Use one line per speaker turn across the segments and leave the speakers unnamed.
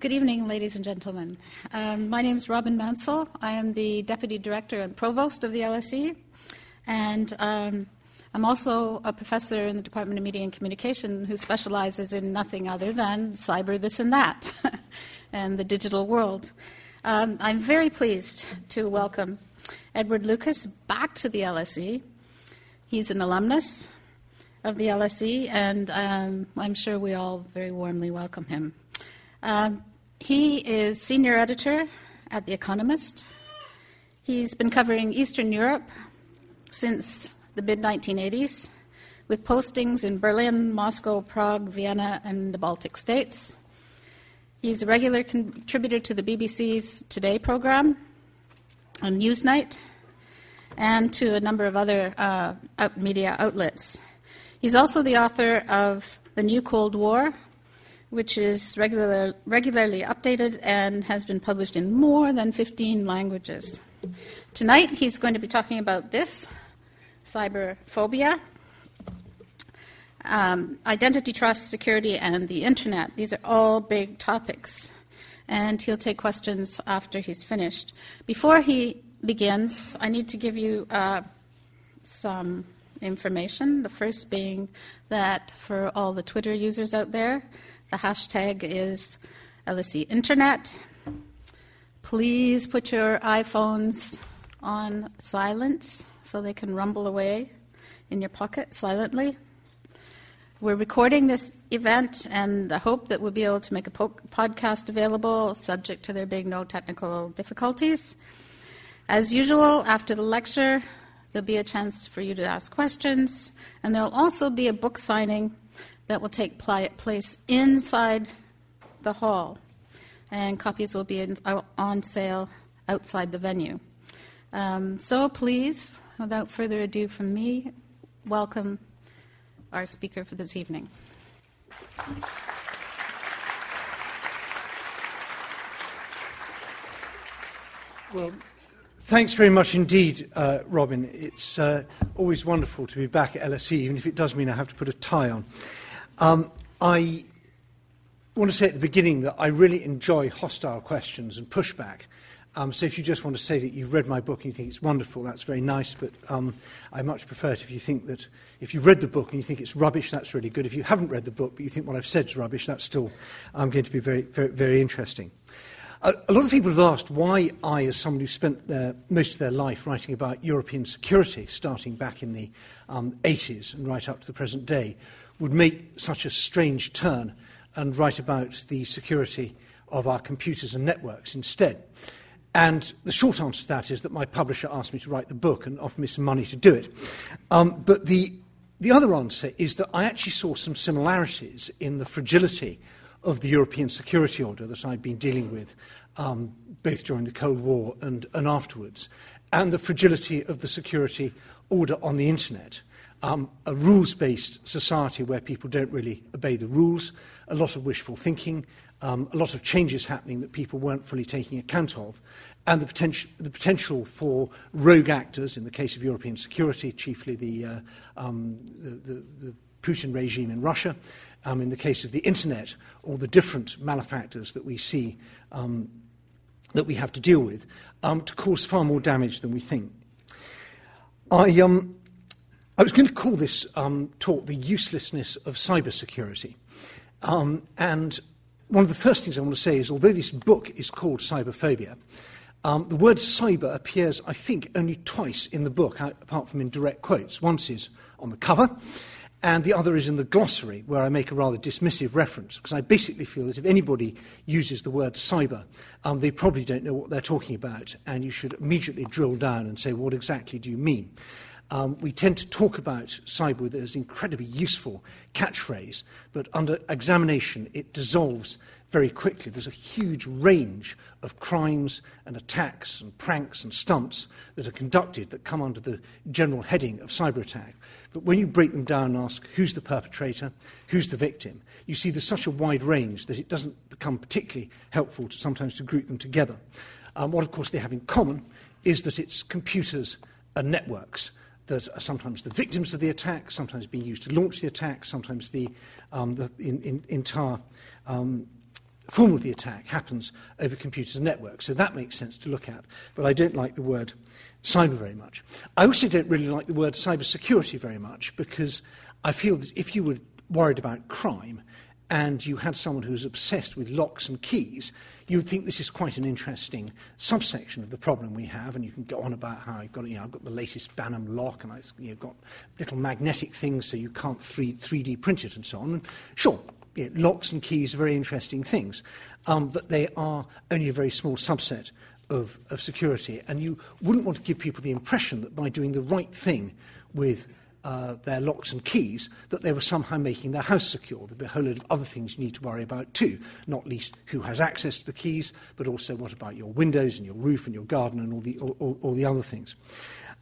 Good evening, ladies and gentlemen. Um, my name is Robin Mansell. I am the Deputy Director and Provost of the LSE, and um, I'm also a professor in the Department of Media and Communication who specializes in nothing other than cyber this and that and the digital world. Um, I'm very pleased to welcome Edward Lucas back to the LSE. He's an alumnus of the LSE, and um, I'm sure we all very warmly welcome him. Um, he is senior editor at The Economist. He's been covering Eastern Europe since the mid 1980s, with postings in Berlin, Moscow, Prague, Vienna, and the Baltic states. He's a regular contributor to the BBC's Today program on Newsnight and to a number of other uh, media outlets. He's also the author of The New Cold War, which is regular, regularly updated and has been published in more than 15 languages. Tonight, he's going to be talking about this cyberphobia, um, identity trust, security, and the internet. These are all big topics. And he'll take questions after he's finished. Before he begins, I need to give you uh, some information. The first being that for all the Twitter users out there, the hashtag is LSE Internet. Please put your iPhones on silent so they can rumble away in your pocket silently. We're recording this event, and I hope that we'll be able to make a po- podcast available, subject to there being no technical difficulties. As usual, after the lecture, there'll be a chance for you to ask questions, and there'll also be a book signing that will take pl- place inside the hall, and copies will be in, on sale outside the venue. Um, so please without further ado from me, welcome our speaker for this evening.
Well, thanks very much indeed, uh, Robin. It's uh, always wonderful to be back at LSE, even if it does mean I have to put a tie on. Um, I want to say at the beginning that I really enjoy hostile questions and pushback. Um, so if you just want to say that you've read my book and you think it's wonderful, that's very nice. But um, I much prefer it if you think that if you've read the book and you think it's rubbish, that's really good. If you haven't read the book but you think what I've said is rubbish, that's still um, going to be very, very, very interesting. A, lot of people have asked why I, as someone who spent their, most of their life writing about European security, starting back in the um, 80s and right up to the present day, would make such a strange turn and write about the security of our computers and networks instead. And the short answer to that is that my publisher asked me to write the book and offered me some money to do it. Um, but the, the other answer is that I actually saw some similarities in the fragility of the European security order that I'd been dealing with um, both during the Cold War and, and afterwards, and the fragility of the security order on the internet. Um, a rules based society where people don't really obey the rules, a lot of wishful thinking, um, a lot of changes happening that people weren't fully taking account of, and the, potential, the potential for rogue actors, in the case of European security, chiefly the, uh, um, the, the, the Putin regime in Russia, um, in the case of the internet, all the different malefactors that we see um, that we have to deal with, um, to cause far more damage than we think. I, um, I was going to call this um, talk the uselessness of cybersecurity. Um, and one of the first things I want to say is although this book is called Cyberphobia, um, the word cyber appears, I think, only twice in the book, apart from in direct quotes. Once is on the cover, and the other is in the glossary, where I make a rather dismissive reference, because I basically feel that if anybody uses the word cyber, um, they probably don't know what they're talking about, and you should immediately drill down and say, what exactly do you mean? Um, we tend to talk about cyber with an incredibly useful catchphrase, but under examination it dissolves very quickly. There's a huge range of crimes and attacks and pranks and stunts that are conducted that come under the general heading of cyber attack. But when you break them down and ask who's the perpetrator, who's the victim, you see there's such a wide range that it doesn't become particularly helpful to sometimes to group them together. Um, what, of course, they have in common is that it's computers and networks that are sometimes the victims of the attack, sometimes being used to launch the attack, sometimes the, um, the in, in, entire um, form of the attack happens over computers and networks. So that makes sense to look at. But I don't like the word cyber very much. I also don't really like the word cybersecurity very much because I feel that if you were worried about crime and you had someone who was obsessed with locks and keys, you would think this is quite an interesting subsection of the problem we have, and you can go on about how I've got, you know, I've got the latest Banham lock, and I've you know, got little magnetic things so you can't 3, 3D print it and so on. And sure, you know, locks and keys are very interesting things, um, but they are only a very small subset of, of security, and you wouldn't want to give people the impression that by doing the right thing with uh, their locks and keys, that they were somehow making their house secure. There'd be a whole load of other things you need to worry about too, not least who has access to the keys, but also what about your windows and your roof and your garden and all the, all, all, all the other things.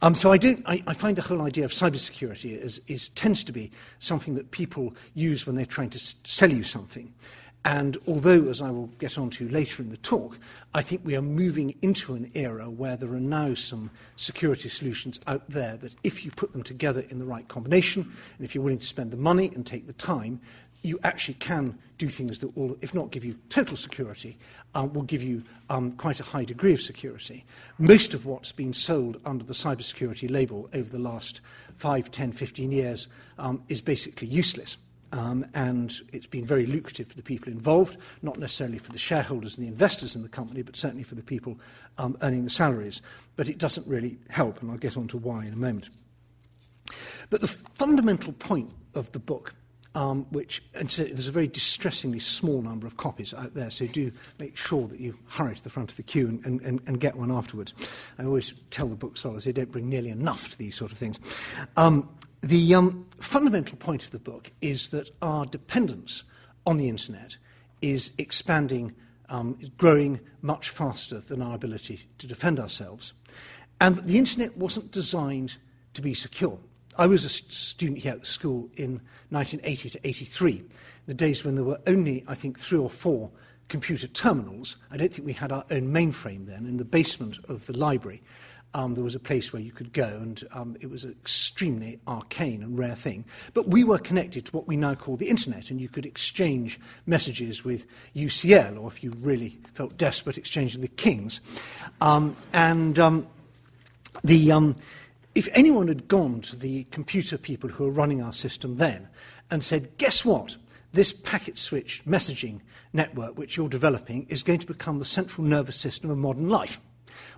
Um, so I, do, I, I find the whole idea of cybersecurity is, is, tends to be something that people use when they're trying to sell you something. And although, as I will get on to later in the talk, I think we are moving into an era where there are now some security solutions out there that, if you put them together in the right combination, and if you're willing to spend the money and take the time, you actually can do things that will, if not give you total security, um, will give you um, quite a high degree of security. Most of what's been sold under the cybersecurity label over the last 5, 10, 15 years um, is basically useless. Um, and it's been very lucrative for the people involved, not necessarily for the shareholders and the investors in the company, but certainly for the people um, earning the salaries. But it doesn't really help, and I'll get on to why in a moment. But the fundamental point of the book, um, which and so there's a very distressingly small number of copies out there, so do make sure that you hurry to the front of the queue and, and, and, and get one afterwards. I always tell the booksellers they don't bring nearly enough to these sort of things. Um, the um, fundamental point of the book is that our dependence on the internet is expanding, um, growing much faster than our ability to defend ourselves. And that the internet wasn't designed to be secure. I was a student here at the school in 1980 to 83, the days when there were only, I think, three or four computer terminals. I don't think we had our own mainframe then in the basement of the library um, there was a place where you could go, and um, it was an extremely arcane and rare thing. But we were connected to what we now call the internet, and you could exchange messages with UCL, or if you really felt desperate, exchange with Kings. Um, and um, the, um, if anyone had gone to the computer people who were running our system then and said, guess what? This packet switched messaging network which you're developing is going to become the central nervous system of modern life.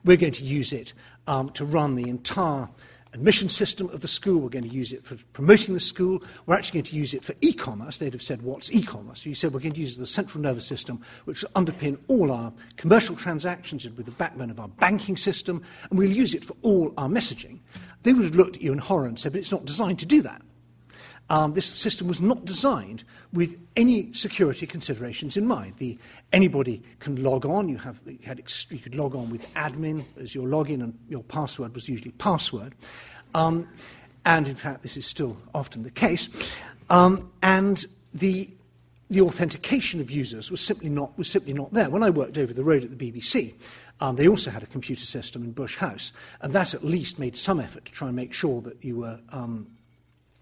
We're going to use it um, to run the entire admission system of the school. We're going to use it for promoting the school. We're actually going to use it for e-commerce. They'd have said, what's e-commerce? You said we're going to use the central nervous system, which will underpin all our commercial transactions and with the backbone of our banking system, and we'll use it for all our messaging. They would have looked at you in horror and said, but it's not designed to do that. Um, this system was not designed with any security considerations in mind. The, anybody can log on. You, have, you, had, you could log on with admin as your login, and your password was usually password. Um, and in fact, this is still often the case. Um, and the, the authentication of users was simply, not, was simply not there. When I worked over the road at the BBC, um, they also had a computer system in Bush House, and that at least made some effort to try and make sure that you were um,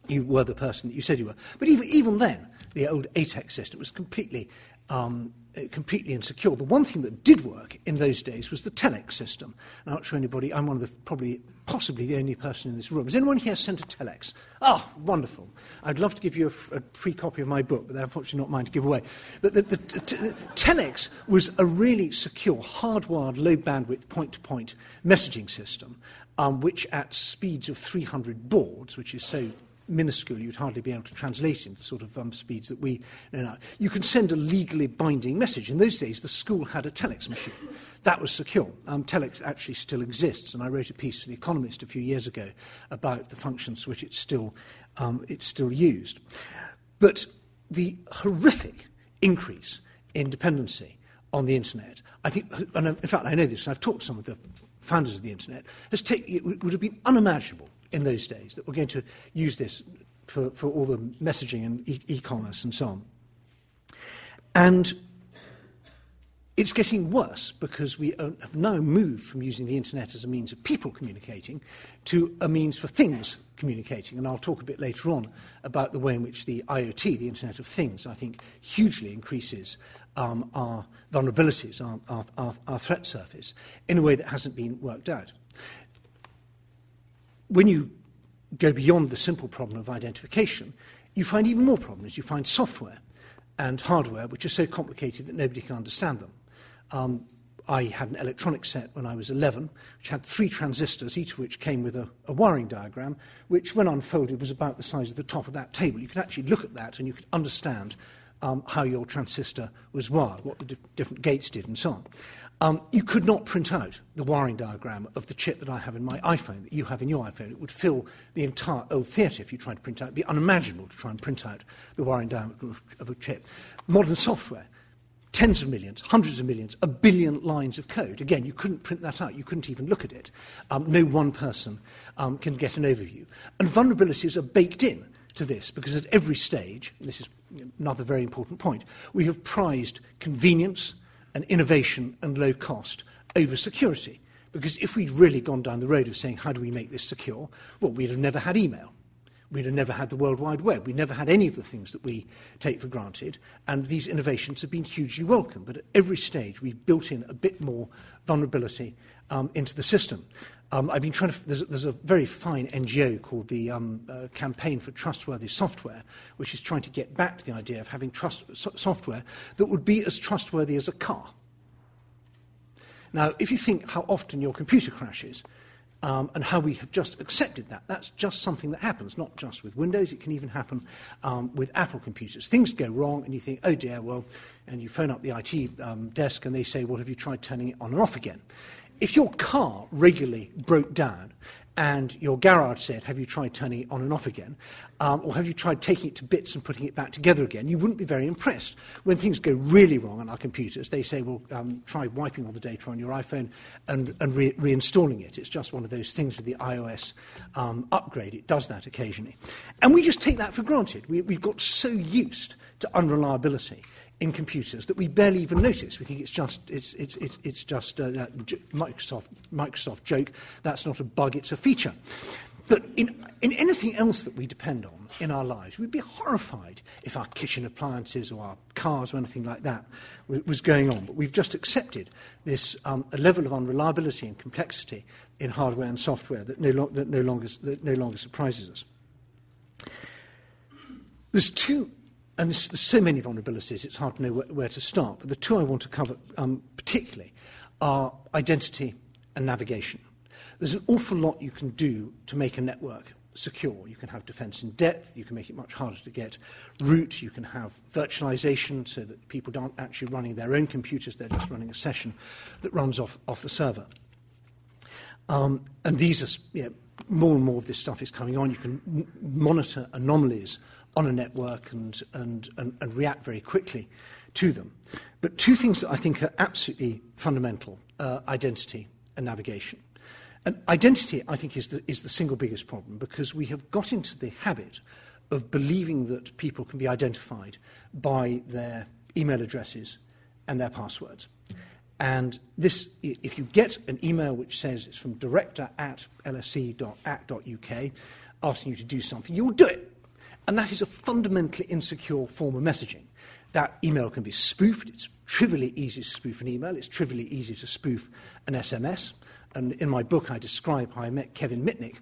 you were the person that you said you were. But even, even then, the old ATEX system was completely, um, uh, completely insecure. The one thing that did work in those days was the telex system. I'm not sure anybody, I'm one of the, probably, possibly the only person in this room. Has anyone here sent a telex? Ah, oh, wonderful. I'd love to give you a, free copy of my book, but they're unfortunately not mine to give away. But the, the, the, the telex was a really secure, hardwired, low bandwidth point to point messaging system, um, which at speeds of 300 bauds, which is so minuscule, you'd hardly be able to translate into the sort of um, speeds that we know now. You can send a legally binding message. In those days, the school had a telex machine. That was secure. Um, telex actually still exists, and I wrote a piece for The Economist a few years ago about the functions which it's still, um, it's still used. But the horrific increase in dependency on the internet, I think, and in fact, I know this, I've talked to some of the founders of the internet, has take, it would have been unimaginable in those days, that we're going to use this for, for all the messaging and e- e-commerce and so on. And It's getting worse because we have now moved from using the internet as a means of people communicating to a means for things communicating. And I'll talk a bit later on about the way in which the IoT, the Internet of Things, I think hugely increases um, our vulnerabilities, our, our, our, our threat surface, in a way that hasn't been worked out. When you go beyond the simple problem of identification, you find even more problems. You find software and hardware which are so complicated that nobody can understand them. Um, I had an electronic set when I was 11, which had three transistors, each of which came with a, a wiring diagram, which, when unfolded, was about the size of the top of that table. You could actually look at that and you could understand um, how your transistor was wired, what the di- different gates did, and so on. Um, you could not print out the wiring diagram of the chip that I have in my iPhone, that you have in your iPhone. It would fill the entire old theatre if you tried to print out. It would be unimaginable to try and print out the wiring diagram of a chip. Modern software, tens of millions, hundreds of millions, a billion lines of code. Again, you couldn't print that out. You couldn't even look at it. Um, no one person um, can get an overview. And vulnerabilities are baked in to this because at every stage, this is another very important point, we have prized convenience – and innovation and low cost over security. Because if we'd really gone down the road of saying, how do we make this secure? Well, we'd have never had email. We'd have never had the World Wide Web. We never had any of the things that we take for granted. And these innovations have been hugely welcome. But at every stage, we've built in a bit more vulnerability um, into the system. Um, I've been trying to, there's, there's a very fine NGO called the um, uh, Campaign for Trustworthy Software, which is trying to get back to the idea of having trust, so, software that would be as trustworthy as a car. Now, if you think how often your computer crashes, um, and how we have just accepted that. That's just something that happens, not just with Windows, it can even happen um, with Apple computers. Things go wrong, and you think, oh dear, well, and you phone up the IT um, desk and they say, well, have you tried turning it on and off again? If your car regularly broke down and your garage said, Have you tried turning it on and off again? Um, or have you tried taking it to bits and putting it back together again? You wouldn't be very impressed. When things go really wrong on our computers, they say, Well, um, try wiping all the data on your iPhone and, and re- reinstalling it. It's just one of those things with the iOS um, upgrade. It does that occasionally. And we just take that for granted. We, we've got so used to unreliability in computers that we barely even notice. We think it's just, it's, it's, it's, it's just uh, that Microsoft, Microsoft joke. That's not a bug, it's a feature. But in, in anything else that we depend on in our lives, we'd be horrified if our kitchen appliances or our cars or anything like that was going on. But we've just accepted this um, a level of unreliability and complexity in hardware and software that no, lo- that no, longer, that no longer surprises us. There's two and there's, so many vulnerabilities, it's hard to know where, where to start. But the two I want to cover um, particularly are identity and navigation. There's an awful lot you can do to make a network secure. You can have defense in depth, you can make it much harder to get root, you can have virtualization so that people aren't actually running their own computers, they're just running a session that runs off, off the server. Um, and these are, you know, more and more of this stuff is coming on. You can m- monitor anomalies on a network and, and, and, and react very quickly to them. But two things that I think are absolutely fundamental uh, identity and navigation. And identity, I think, is the, is the single biggest problem because we have got into the habit of believing that people can be identified by their email addresses and their passwords. And this, if you get an email which says it's from director at lse.ac.uk asking you to do something, you'll do it. And that is a fundamentally insecure form of messaging. That email can be spoofed. It's trivially easy to spoof an email. It's trivially easy to spoof an SMS. And in my book, I describe how I met Kevin Mitnick.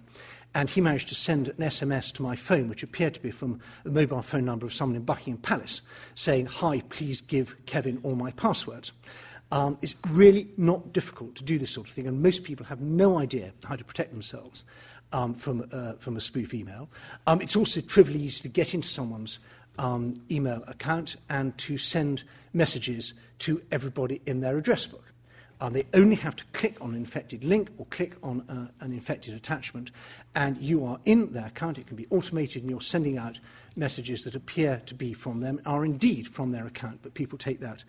And he managed to send an SMS to my phone, which appeared to be from the mobile phone number of someone in Buckingham Palace, saying, Hi, please give Kevin all my passwords. Um, it's really not difficult to do this sort of thing, and most people have no idea how to protect themselves um, from, uh, from a spoof email. Um, it's also trivially easy to get into someone's um, email account and to send messages to everybody in their address book. Um, they only have to click on an infected link or click on uh, an infected attachment, and you are in their account. It can be automated, and you're sending out messages that appear to be from them, are indeed from their account, but people take that,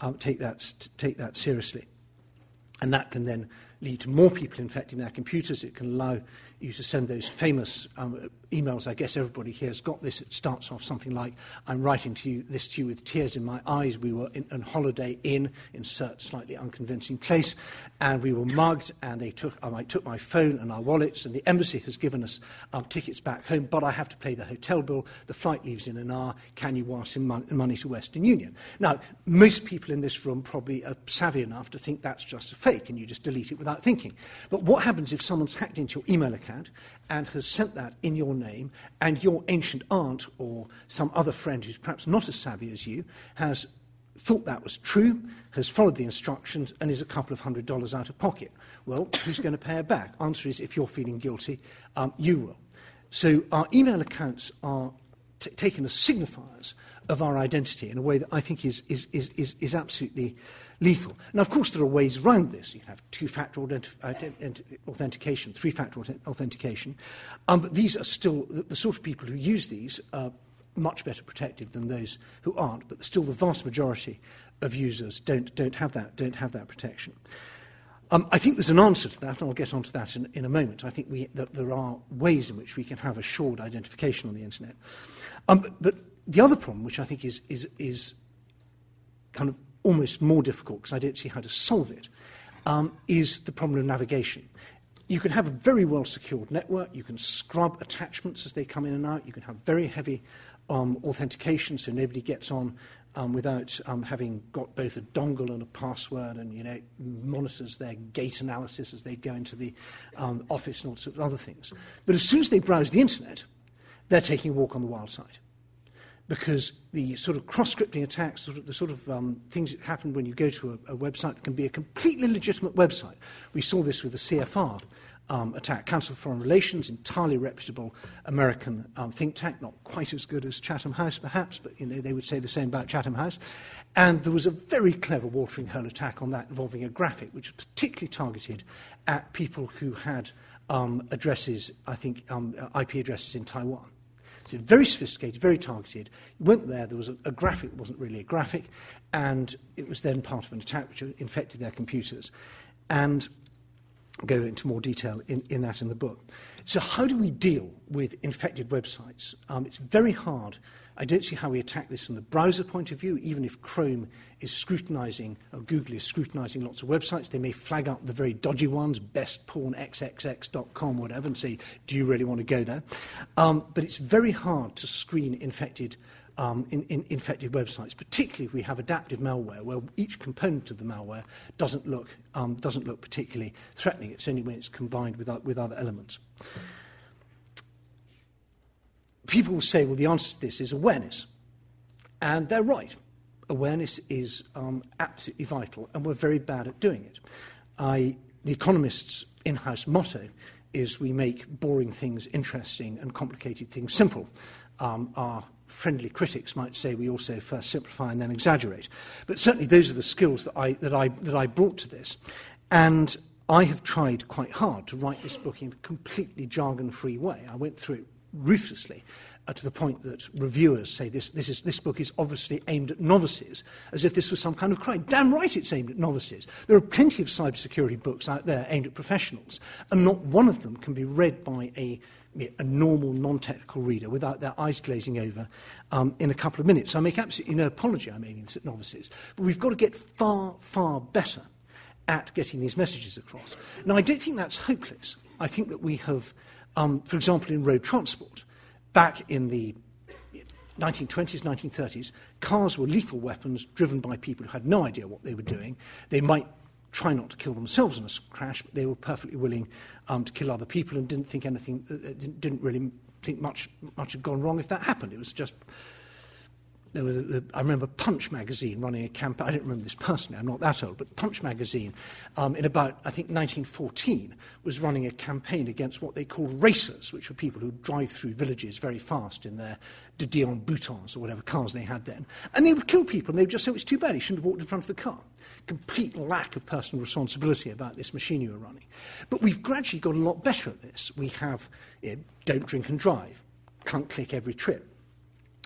um, take that, take that seriously. And that can then lead to more people infecting their computers. It can allow you to send those famous um, emails. I guess everybody here has got this. It starts off something like, I'm writing to you, this to you with tears in my eyes. We were in, on holiday in, insert slightly unconvincing place, and we were mugged, and they took, um, I took my phone and our wallets, and the embassy has given us our tickets back home, but I have to pay the hotel bill. The flight leaves in an hour. Can you wire some mon- money to Western Union? Now, most people in this room probably are savvy enough to think that's just a fake, and you just delete it without thinking. But what happens if someone's hacked into your email account and has sent that in your name, and your ancient aunt or some other friend who's perhaps not as savvy as you has thought that was true, has followed the instructions, and is a couple of hundred dollars out of pocket? Well, who's going to pay her back? Answer is if you're feeling guilty, um, you will. So our email accounts are t- taken as signifiers of our identity in a way that I think is, is, is, is, is absolutely lethal. Now, of course, there are ways around this. You can have two-factor authentication, three-factor authentication, um, but these are still the, the sort of people who use these are much better protected than those who aren't. But still, the vast majority of users don't, don't have that don't have that protection. Um, I think there's an answer to that, and I'll get onto that in, in a moment. I think we, that there are ways in which we can have assured identification on the internet. Um, but, but the other problem, which I think is, is, is kind of almost more difficult because I don't see how to solve it, um, is the problem of navigation. You can have a very well secured network, you can scrub attachments as they come in and out, you can have very heavy um, authentication so nobody gets on um, without um, having got both a dongle and a password and you know monitors their gait analysis as they go into the um, office and all sorts of other things. But as soon as they browse the internet, they're taking a walk on the wild side because the sort of cross-scripting attacks, sort of, the sort of um, things that happen when you go to a, a website that can be a completely legitimate website. We saw this with the CFR um, attack, Council for Foreign Relations, entirely reputable American um, think tank, not quite as good as Chatham House, perhaps, but you know they would say the same about Chatham House. And there was a very clever watering hole attack on that involving a graphic, which was particularly targeted at people who had um, addresses, I think, um, IP addresses in Taiwan. So very sophisticated, very targeted. You went there, there was a, a graphic that wasn't really a graphic, and it was then part of an attack which infected their computers. And I'll go into more detail in, in that in the book. So how do we deal with infected websites? Um, it's very hard I don't see how we attack this from the browser point of view, even if Chrome is scrutinizing, or Google is scrutinizing lots of websites. They may flag up the very dodgy ones, bestpornxxx.com, whatever, and say, do you really want to go there? Um, but it's very hard to screen infected um, in, in infected websites, particularly if we have adaptive malware, where each component of the malware doesn't look, um, doesn't look particularly threatening. It's only when it's combined with, with other elements people will say, well, the answer to this is awareness. And they're right. Awareness is um, absolutely vital, and we're very bad at doing it. I, the Economist's in house motto is we make boring things interesting and complicated things simple. Um, our friendly critics might say we also first simplify and then exaggerate. But certainly those are the skills that I, that I, that I brought to this. And I have tried quite hard to write this book in a completely jargon free way. I went through it ruthlessly uh, to the point that reviewers say this, this, is, this book is obviously aimed at novices, as if this was some kind of crime. Damn right it's aimed at novices. There are plenty of cybersecurity books out there aimed at professionals, and not one of them can be read by a, a normal, non-technical reader without their eyes glazing over um, in a couple of minutes. So I make absolutely no apology I'm aiming this at novices. But we've got to get far, far better at getting these messages across. Now, I don't think that's hopeless. I think that we have um, for example, in road transport, back in the 1920s, 1930s, cars were lethal weapons driven by people who had no idea what they were doing. They might try not to kill themselves in a crash, but they were perfectly willing um, to kill other people and didn't think anything, uh, uh didn't really think much, much had gone wrong if that happened. It was just there was a, I remember Punch magazine running a campaign. I don't remember this personally, I'm not that old, but Punch magazine um, in about, I think, 1914 was running a campaign against what they called racers, which were people who drive through villages very fast in their de Dion Boutons or whatever cars they had then. And they would kill people and they would just say, oh, it's too bad, he shouldn't have walked in front of the car. Complete lack of personal responsibility about this machine you were running. But we've gradually got a lot better at this. We have you know, don't drink and drive, clunk click every trip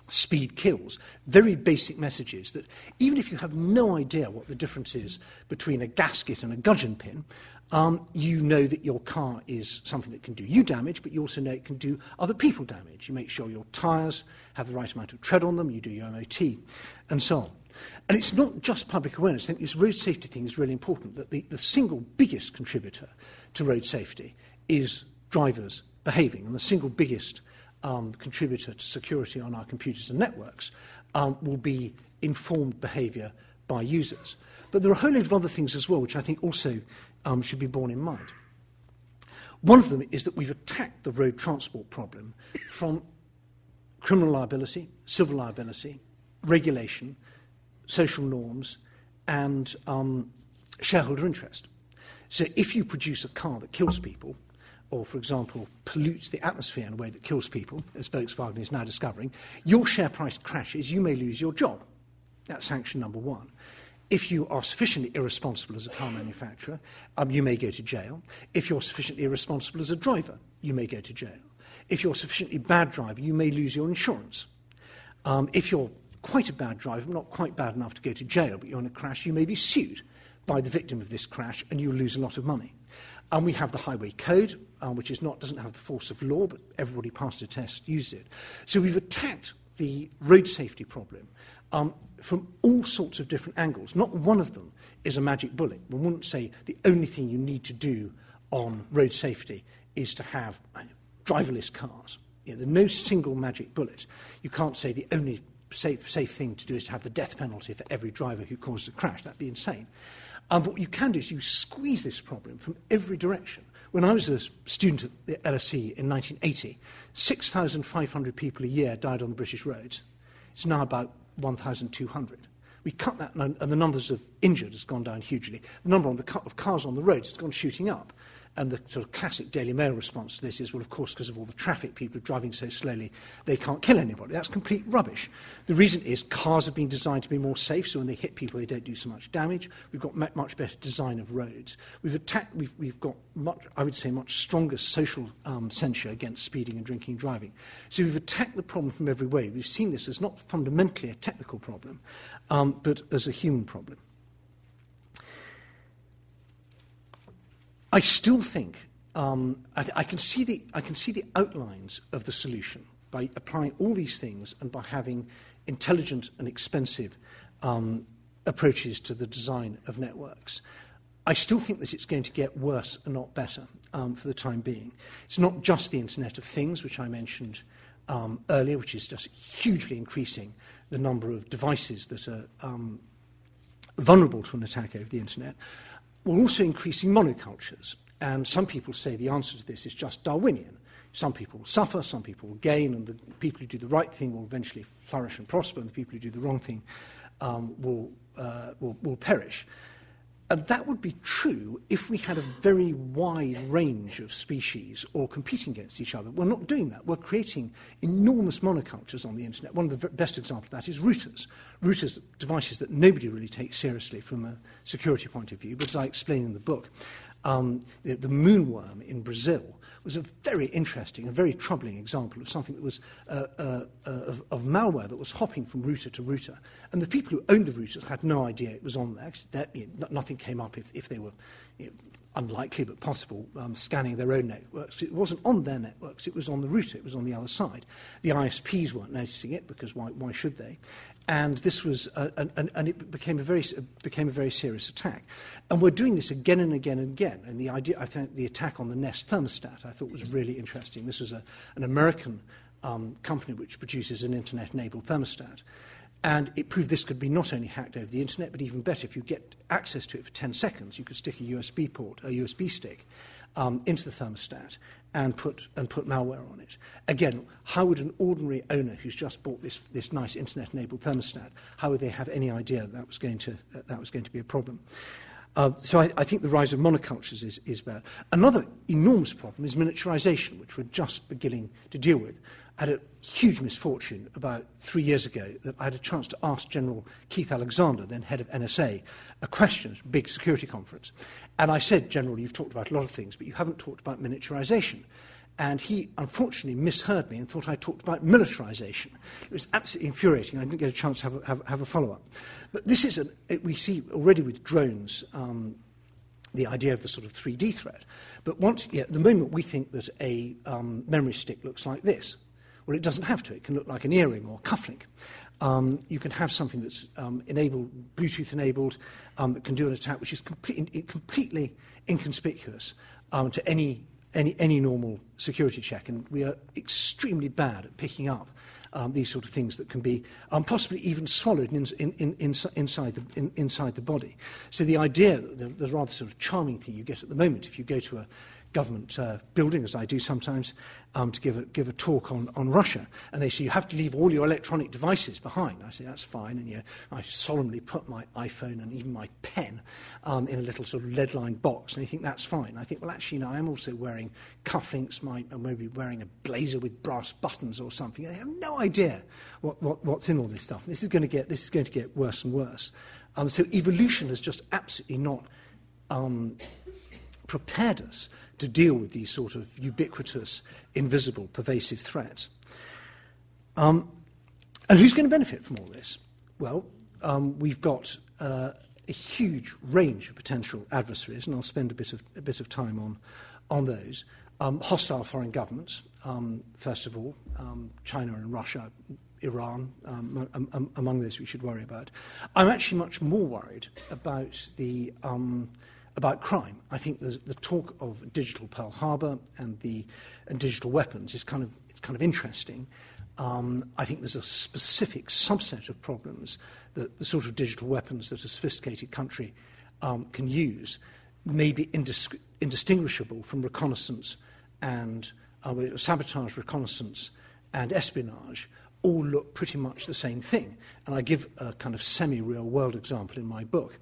speed kills. Very basic messages that even if you have no idea what the difference is between a gasket and a gudgeon pin, um, you know that your car is something that can do you damage, but you also know it can do other people damage. You make sure your tyres have the right amount of tread on them, you do your MOT, and so on. And it's not just public awareness. I think this road safety thing is really important, that the, the single biggest contributor to road safety is drivers behaving, and the single biggest um, contributor to security on our computers and networks um, will be informed behaviour by users. But there are a whole load of other things as well, which I think also um, should be borne in mind. One of them is that we've attacked the road transport problem from criminal liability, civil liability, regulation, social norms, and um, shareholder interest. So if you produce a car that kills people, or, for example, pollutes the atmosphere in a way that kills people, as Volkswagen is now discovering, your share price crashes, you may lose your job. That's sanction number one. If you are sufficiently irresponsible as a car manufacturer, um, you may go to jail. If you're sufficiently irresponsible as a driver, you may go to jail. If you're sufficiently bad driver, you may lose your insurance. Um, if you're quite a bad driver, not quite bad enough to go to jail, but you're in a crash, you may be sued by the victim of this crash and you'll lose a lot of money. And we have the Highway Code, uh, which is not, doesn't have the force of law, but everybody passed a test, used it. So we've attacked the road safety problem um, from all sorts of different angles. Not one of them is a magic bullet. One wouldn't say the only thing you need to do on road safety is to have uh, driverless cars. You know, there's no single magic bullet. You can't say the only safe, safe thing to do is to have the death penalty for every driver who causes a crash. That'd be insane. Um, but what you can do is you squeeze this problem from every direction. When I was a student at the LSE in 1980, 6,500 people a year died on the British roads. It's now about 1,200. We cut that, and the numbers of injured has gone down hugely. The number on the, of cars on the roads has gone shooting up. And the sort of classic Daily Mail response to this is, well, of course, because of all the traffic, people are driving so slowly, they can't kill anybody. That's complete rubbish. The reason is cars have been designed to be more safe, so when they hit people, they don't do so much damage. We've got much better design of roads. We've, attacked, we've, we've got, much, I would say, much stronger social um, censure against speeding and drinking and driving. So we've attacked the problem from every way. We've seen this as not fundamentally a technical problem, um, but as a human problem. I still think um, I, I, can see the, I can see the outlines of the solution by applying all these things and by having intelligent and expensive um, approaches to the design of networks. I still think that it's going to get worse and not better um, for the time being. It's not just the Internet of Things, which I mentioned um, earlier, which is just hugely increasing the number of devices that are um, vulnerable to an attack over the Internet. We're also increasing monocultures. And some people say the answer to this is just Darwinian. Some people will suffer, some people will gain, and the people who do the right thing will eventually flourish and prosper, and the people who do the wrong thing um, will, uh, will, will perish. And that would be true if we had a very wide range of species all competing against each other. We're not doing that. We're creating enormous monocultures on the internet. One of the best examples of that is routers. Routers, devices that nobody really takes seriously from a security point of view, but as I explain in the book, um, the, the moonworm in Brazil was a very interesting and very troubling example of something that was uh, uh, uh, of, of malware that was hopping from router to router. And the people who owned the routers had no idea it was on there. That, you know, nothing came up if, if they were you know, unlikely but possible, um, scanning their own networks. It wasn't on their networks, it was on the router, it was on the other side. The ISPs weren't noticing it because why, why should they? And this was, and, and it became a, very, became a very serious attack. And we're doing this again and again and again. And the idea, I found the attack on the Nest thermostat I thought was really interesting. This was a, an American um, company which produces an internet enabled thermostat. And it proved this could be not only hacked over the internet, but even better, if you get access to it for 10 seconds, you could stick a USB port, a USB stick, um, into the thermostat and put, and put malware on it. Again, how would an ordinary owner who's just bought this, this nice internet-enabled thermostat, how would they have any idea that, that, was, going to, that, that was going to be a problem? Uh, so I, I think the rise of monocultures is, is bad. Another enormous problem is miniaturization, which we're just beginning to deal with. I had a huge misfortune about three years ago that I had a chance to ask General Keith Alexander, then head of NSA, a question at a big security conference. And I said, General, you've talked about a lot of things, but you haven't talked about miniaturization. And he unfortunately misheard me and thought I talked about militarization. It was absolutely infuriating. I didn't get a chance to have a, have, have a follow up. But this is, an, it, we see already with drones. Um, the idea of the sort of 3D threat. But once, yeah, at the moment, we think that a um, memory stick looks like this. Well, it doesn't have to. It can look like an earring or cufflink. Um, you can have something that's um, enabled, Bluetooth enabled, um, that can do an attack which is complete, completely inconspicuous um, to any, any, any normal security check. And we are extremely bad at picking up um, these sort of things that can be um, possibly even swallowed in, in, in, inside, the, in, inside the body. So the idea, the, the rather sort of charming thing you get at the moment, if you go to a government uh, building, as I do sometimes, um, to give a, give a talk on, on Russia. And they say, you have to leave all your electronic devices behind. I say, that's fine. And you know, I solemnly put my iPhone and even my pen um, in a little sort of lead-lined box. And they think, that's fine. I think, well, actually, you know, I am also wearing cufflinks, my, I'm maybe wearing a blazer with brass buttons or something. They have no idea what, what, what's in all this stuff. This is going to get, this is going to get worse and worse. Um, so evolution has just absolutely not um, prepared us to deal with these sort of ubiquitous, invisible, pervasive threats. Um, and who's going to benefit from all this? Well, um, we've got uh, a huge range of potential adversaries, and I'll spend a bit of, a bit of time on, on those. Um, hostile foreign governments, um, first of all, um, China and Russia, Iran, um, among those we should worry about. I'm actually much more worried about the about crime. I think the, talk of digital Pearl Harbor and the and digital weapons is kind of it's kind of interesting. Um, I think there's a specific subset of problems that the sort of digital weapons that a sophisticated country um, can use may be indis- indistinguishable from reconnaissance and uh, sabotage, reconnaissance, and espionage. All look pretty much the same thing. And I give a kind of semi real world example in my book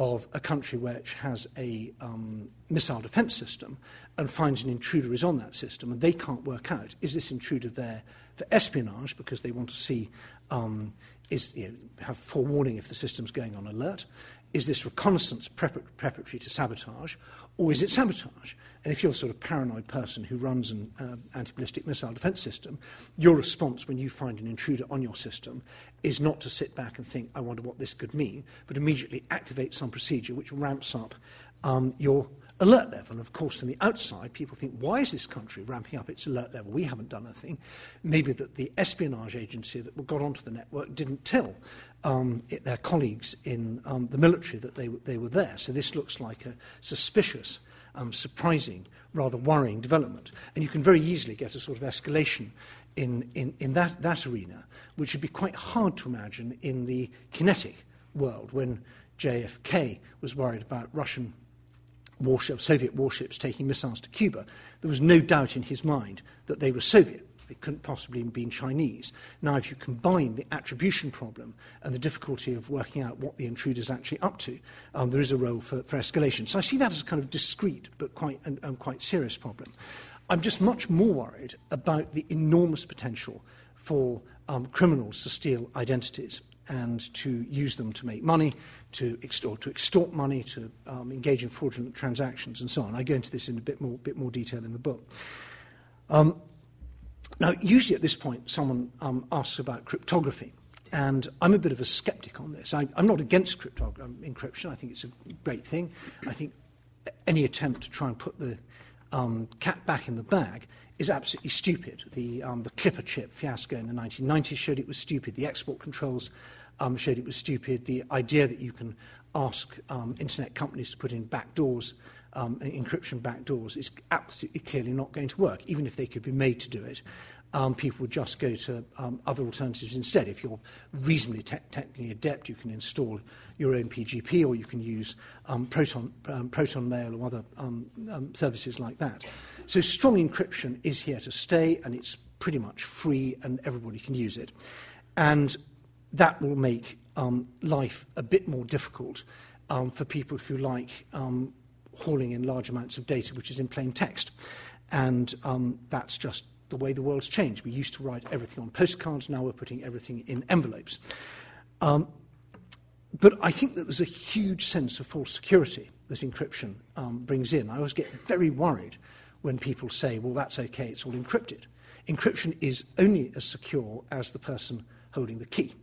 of a country which has a um, missile defense system and finds an intruder is on that system and they can't work out is this intruder there for espionage because they want to see um, is you know, have forewarning if the system's going on alert? Is this reconnaissance preparatory to sabotage, or is it sabotage? And if you're a sort of paranoid person who runs an uh, anti-ballistic missile defense system, your response when you find an intruder on your system is not to sit back and think, I wonder what this could mean, but immediately activate some procedure which ramps up um, your alert level. And of course, from the outside, people think, why is this country ramping up its alert level? We haven't done anything. Maybe that the espionage agency that got onto the network didn't tell um, it, their colleagues in um, the military that they, they were there. So this looks like a suspicious, um, surprising, rather worrying development. And you can very easily get a sort of escalation in, in, in that, that arena, which would be quite hard to imagine in the kinetic world when JFK was worried about Russian warships, Soviet warships taking missiles to Cuba, there was no doubt in his mind that they were Soviet. They couldn't possibly have been Chinese. Now, if you combine the attribution problem and the difficulty of working out what the intruder is actually up to, um, there is a role for, for escalation. So I see that as a kind of discrete but quite, and, and quite serious problem. I'm just much more worried about the enormous potential for um, criminals to steal identities and to use them to make money, to extort, to extort money, to um, engage in fraudulent transactions, and so on. I go into this in a bit more, bit more detail in the book. Um, now, usually at this point, someone um, asks about cryptography. And I'm a bit of a skeptic on this. I, I'm not against um, encryption. I think it's a great thing. I think any attempt to try and put the um, cat back in the bag is absolutely stupid. The, um, the Clipper chip fiasco in the 1990s showed it was stupid. The export controls um, showed it was stupid. The idea that you can ask um, internet companies to put in backdoors, um, encryption backdoors, is absolutely clearly not going to work, even if they could be made to do it. Um, people would just go to um, other alternatives instead. If you're reasonably te- technically adept, you can install your own PGP or you can use um, Proton, um, Proton Mail or other um, um, services like that. So strong encryption is here to stay and it's pretty much free and everybody can use it. And that will make life a bit more difficult for people who like hauling in large amounts of data, which is in plain text. And that's just the way the world's changed. We used to write everything on postcards, now we're putting everything in envelopes. Um, but I think that there's a huge sense of false security that encryption um, brings in. I always get very worried when people say, well, that's okay, it's all encrypted. Encryption is only as secure as the person holding the key.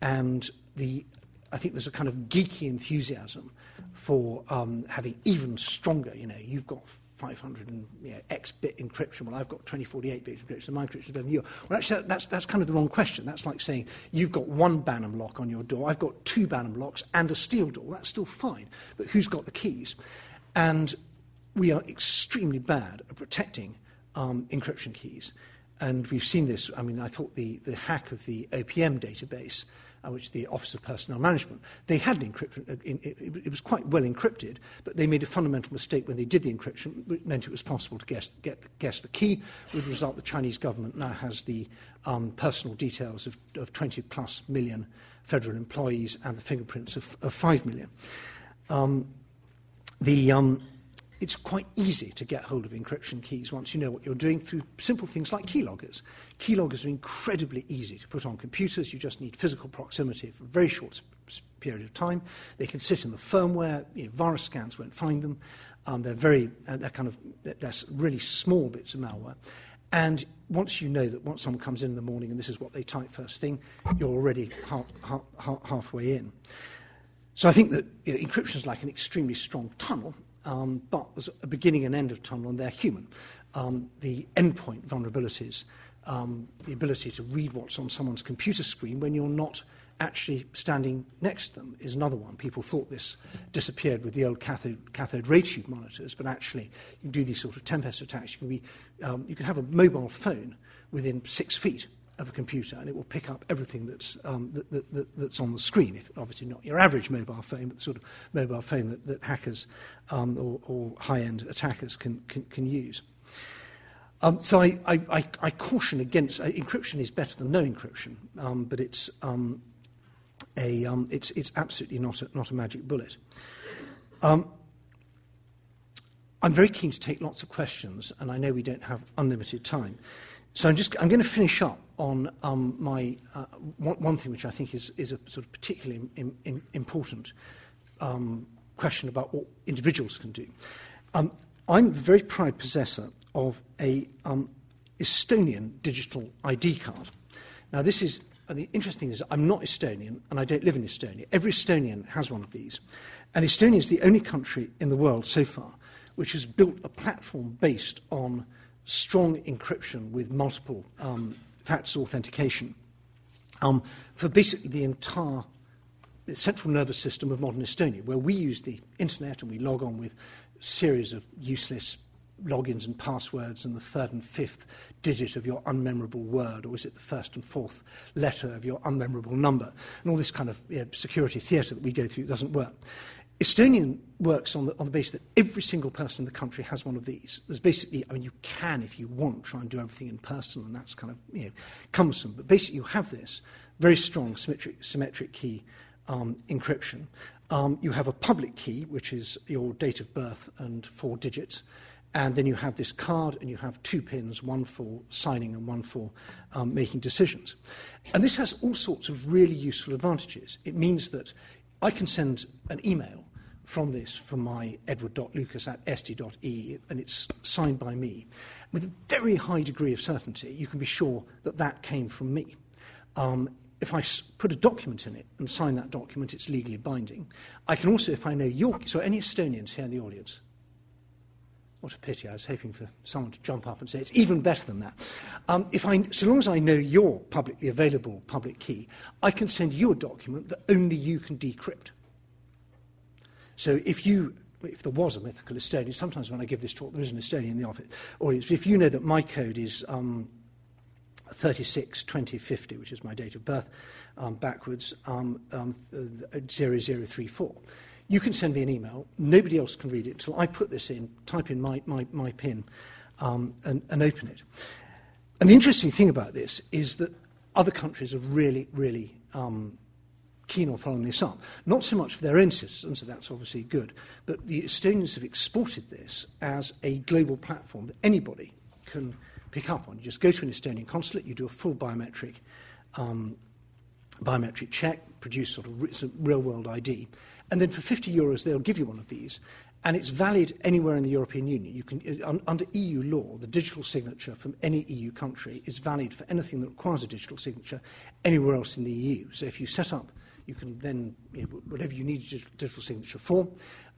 And the, I think there's a kind of geeky enthusiasm for um, having even stronger, you know, you've got 500 and you know, X bit encryption. Well, I've got 2048 bit encryption, so my encryption is better than you. Well, actually, that's, that's kind of the wrong question. That's like saying you've got one Banham lock on your door, I've got two Banham locks and a steel door. That's still fine. But who's got the keys? And we are extremely bad at protecting um, encryption keys. And we've seen this. I mean, I thought the, the hack of the OPM database uh, which the Office of Personnel Management, they had an encryption. Uh, in, it, it was quite well encrypted, but they made a fundamental mistake when they did the encryption, which meant it was possible to guess, get, guess the key. With the result, the Chinese government now has the um, personal details of, of 20 plus million federal employees and the fingerprints of, of 5 million. Um, the... Um, it's quite easy to get hold of encryption keys once you know what you're doing through simple things like keyloggers. Keyloggers are incredibly easy to put on computers. You just need physical proximity for a very short period of time. They can sit in the firmware. You know, virus scans won't find them. Um, they're very, uh, they're kind of, they're really small bits of malware. And once you know that once someone comes in in the morning and this is what they type first thing, you're already half, half, halfway in. So I think that you know, encryption is like an extremely strong tunnel, um, but there's a beginning and end of tunnel, and they're human. Um, the endpoint vulnerabilities, um, the ability to read what's on someone's computer screen when you're not actually standing next to them is another one. People thought this disappeared with the old cathode, cathode ray tube monitors, but actually you do these sort of tempest attacks. You can, be, um, you can have a mobile phone within six feet of a computer, and it will pick up everything that's, um, that, that, that, that's on the screen. If, obviously, not your average mobile phone, but the sort of mobile phone that, that hackers um, or, or high end attackers can, can, can use. Um, so I, I, I, I caution against uh, encryption is better than no encryption, um, but it's, um, a, um, it's, it's absolutely not a, not a magic bullet. I'm very keen to take lots of questions, and I know we don't have unlimited time. So I'm just I'm going to finish up on um, my uh, one, one thing which I think is, is a sort of particularly important um, question about what individuals can do. Um, I'm a very proud possessor of a um, Estonian digital ID card. Now this is and the interesting thing is I'm not Estonian and I don't live in Estonia. Every Estonian has one of these. And Estonia is the only country in the world so far which has built a platform based on strong encryption with multiple um, factors authentication um, for basically the entire central nervous system of modern Estonia, where we use the internet and we log on with series of useless logins and passwords and the third and fifth digit of your unmemorable word, or is it the first and fourth letter of your unmemorable number? And all this kind of you know, security theatre that we go through doesn't work. Estonian works on the, on the basis that every single person in the country has one of these. There's basically, I mean, you can, if you want, try and do everything in person, and that's kind of you know, cumbersome. But basically, you have this very strong symmetric, symmetric key um, encryption. Um, you have a public key, which is your date of birth and four digits. And then you have this card, and you have two pins, one for signing and one for um, making decisions. And this has all sorts of really useful advantages. It means that I can send an email from this from my edward.lucas at st.e, and it's signed by me. With a very high degree of certainty, you can be sure that that came from me. Um, if I put a document in it and sign that document, it's legally binding. I can also, if I know your, so any Estonians here in the audience, what a pity, I was hoping for someone to jump up and say it's even better than that. Um, if I, so long as I know your publicly available public key, I can send you a document that only you can decrypt. So if you if there was a mythical Estonian, sometimes when I give this talk, there is an Estonian in the office audience. If you know that my code is um, 36 2050, which is my date of birth, um, backwards, um, um, 0034, you can send me an email. Nobody else can read it until I put this in, type in my, my, my PIN, um, and, and open it. And the interesting thing about this is that other countries are really, really um, keen on following this up. Not so much for their own citizens, so that's obviously good, but the Estonians have exported this as a global platform that anybody can pick up on. You just go to an Estonian consulate, you do a full biometric, um, biometric check, produce sort of real world ID, And then for 50 euros, they'll give you one of these. And it's valid anywhere in the European Union. You can, under EU law, the digital signature from any EU country is valid for anything that requires a digital signature anywhere else in the EU. So if you set up, you can then, you know, whatever you need digital signature for,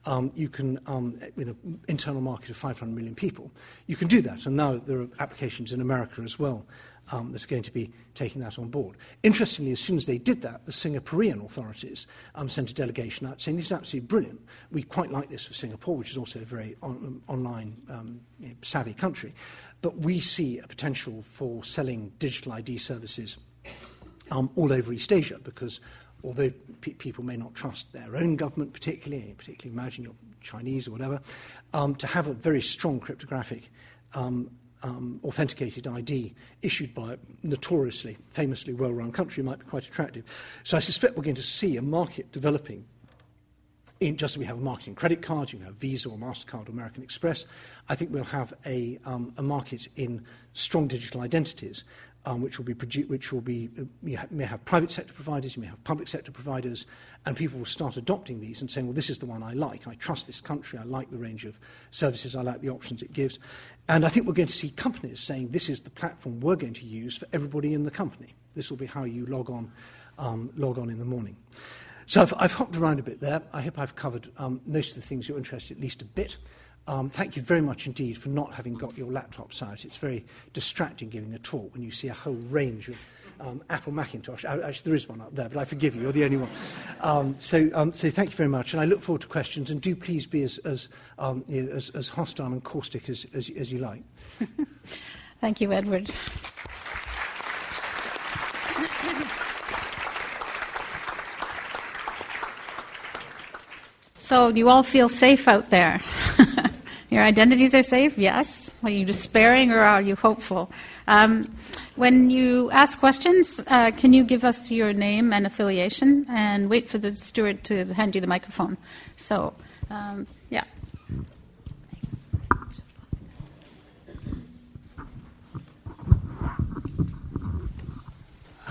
um, you can, um, in an internal market of 500 million people, you can do that. And now there are applications in America as well um, that are going to be taking that on board. Interestingly, as soon as they did that, the Singaporean authorities um, sent a delegation out saying this is absolutely brilliant. We quite like this for Singapore, which is also a very on, um, online um, you know, savvy country. But we see a potential for selling digital ID services um, all over East Asia because although pe- people may not trust their own government particularly, particularly imagine you're Chinese or whatever, um, to have a very strong cryptographic um, um, authenticated ID issued by a notoriously, famously well run country might be quite attractive. So I suspect we're going to see a market developing. In, just as we have a marketing credit card, you know, Visa or MasterCard or American Express, I think we'll have a, um, a market in strong digital identities um, which will be, produ- which will be uh, you ha- may have private sector providers, you may have public sector providers, and people will start adopting these and saying, well, this is the one I like. I trust this country. I like the range of services. I like the options it gives. And I think we're going to see companies saying, this is the platform we're going to use for everybody in the company. This will be how you log on, um, log on in the morning. So I've, I've hopped around a bit there. I hope I've covered um, most of the things you're interested at least a bit. Um, thank you very much indeed for not having got your laptops out. It's very distracting giving a talk when you see a whole range of um, Apple Macintosh. Actually, there is one up there, but I forgive you. You're the only one. Um, so, um, so thank you very much, and I look forward to questions. And do please be as as, um, you know, as, as hostile and caustic as, as, as you like.
thank you, Edward. So, do you all feel safe out there? Your identities are safe? Yes. Are you despairing or are you hopeful? Um, when you ask questions, uh, can you give us your name and affiliation and wait for the steward to hand you the microphone? So, um, yeah.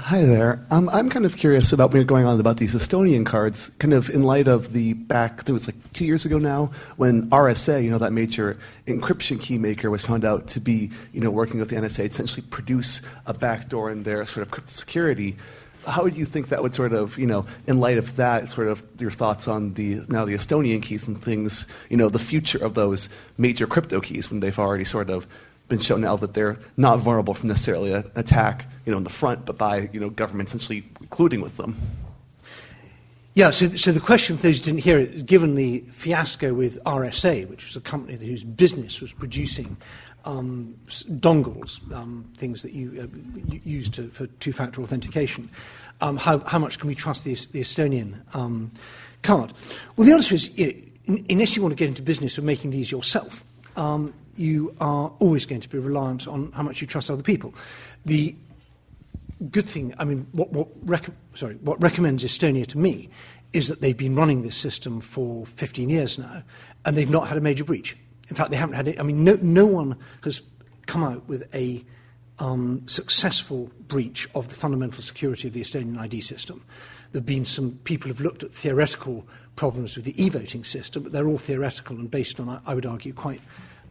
Hi there. Um, I'm kind of curious about what's going on about these Estonian cards, kind of in light of the back, there was like two years ago now, when RSA, you know, that major encryption key maker was found out to be, you know, working with the NSA, to essentially produce a backdoor in their sort of crypto security. How do you think that would sort of, you know, in light of that, sort of your thoughts on the now the Estonian keys and things, you know, the future of those major crypto keys when they've already sort of been shown now that they're not vulnerable from necessarily an attack, you know, in the front, but by you know government essentially colluding with them.
Yeah, so, so the question for those who didn't hear it, given the fiasco with RSA, which was a company whose business was producing um, dongles, um, things that you, uh, use to, for two-factor authentication, um, how, how, much can we trust the, the Estonian um, card? Well, the answer is, you know, unless you want to get into business of making these yourself, um, you are always going to be reliant on how much you trust other people. The good thing, I mean, what, what, rec- sorry, what recommends Estonia to me is that they've been running this system for 15 years now, and they've not had a major breach. In fact, they haven't had it. I mean, no, no one has come out with a um, successful breach of the fundamental security of the Estonian ID system. There have been some people who've looked at theoretical problems with the e-voting system, but they're all theoretical and based on, I would argue, quite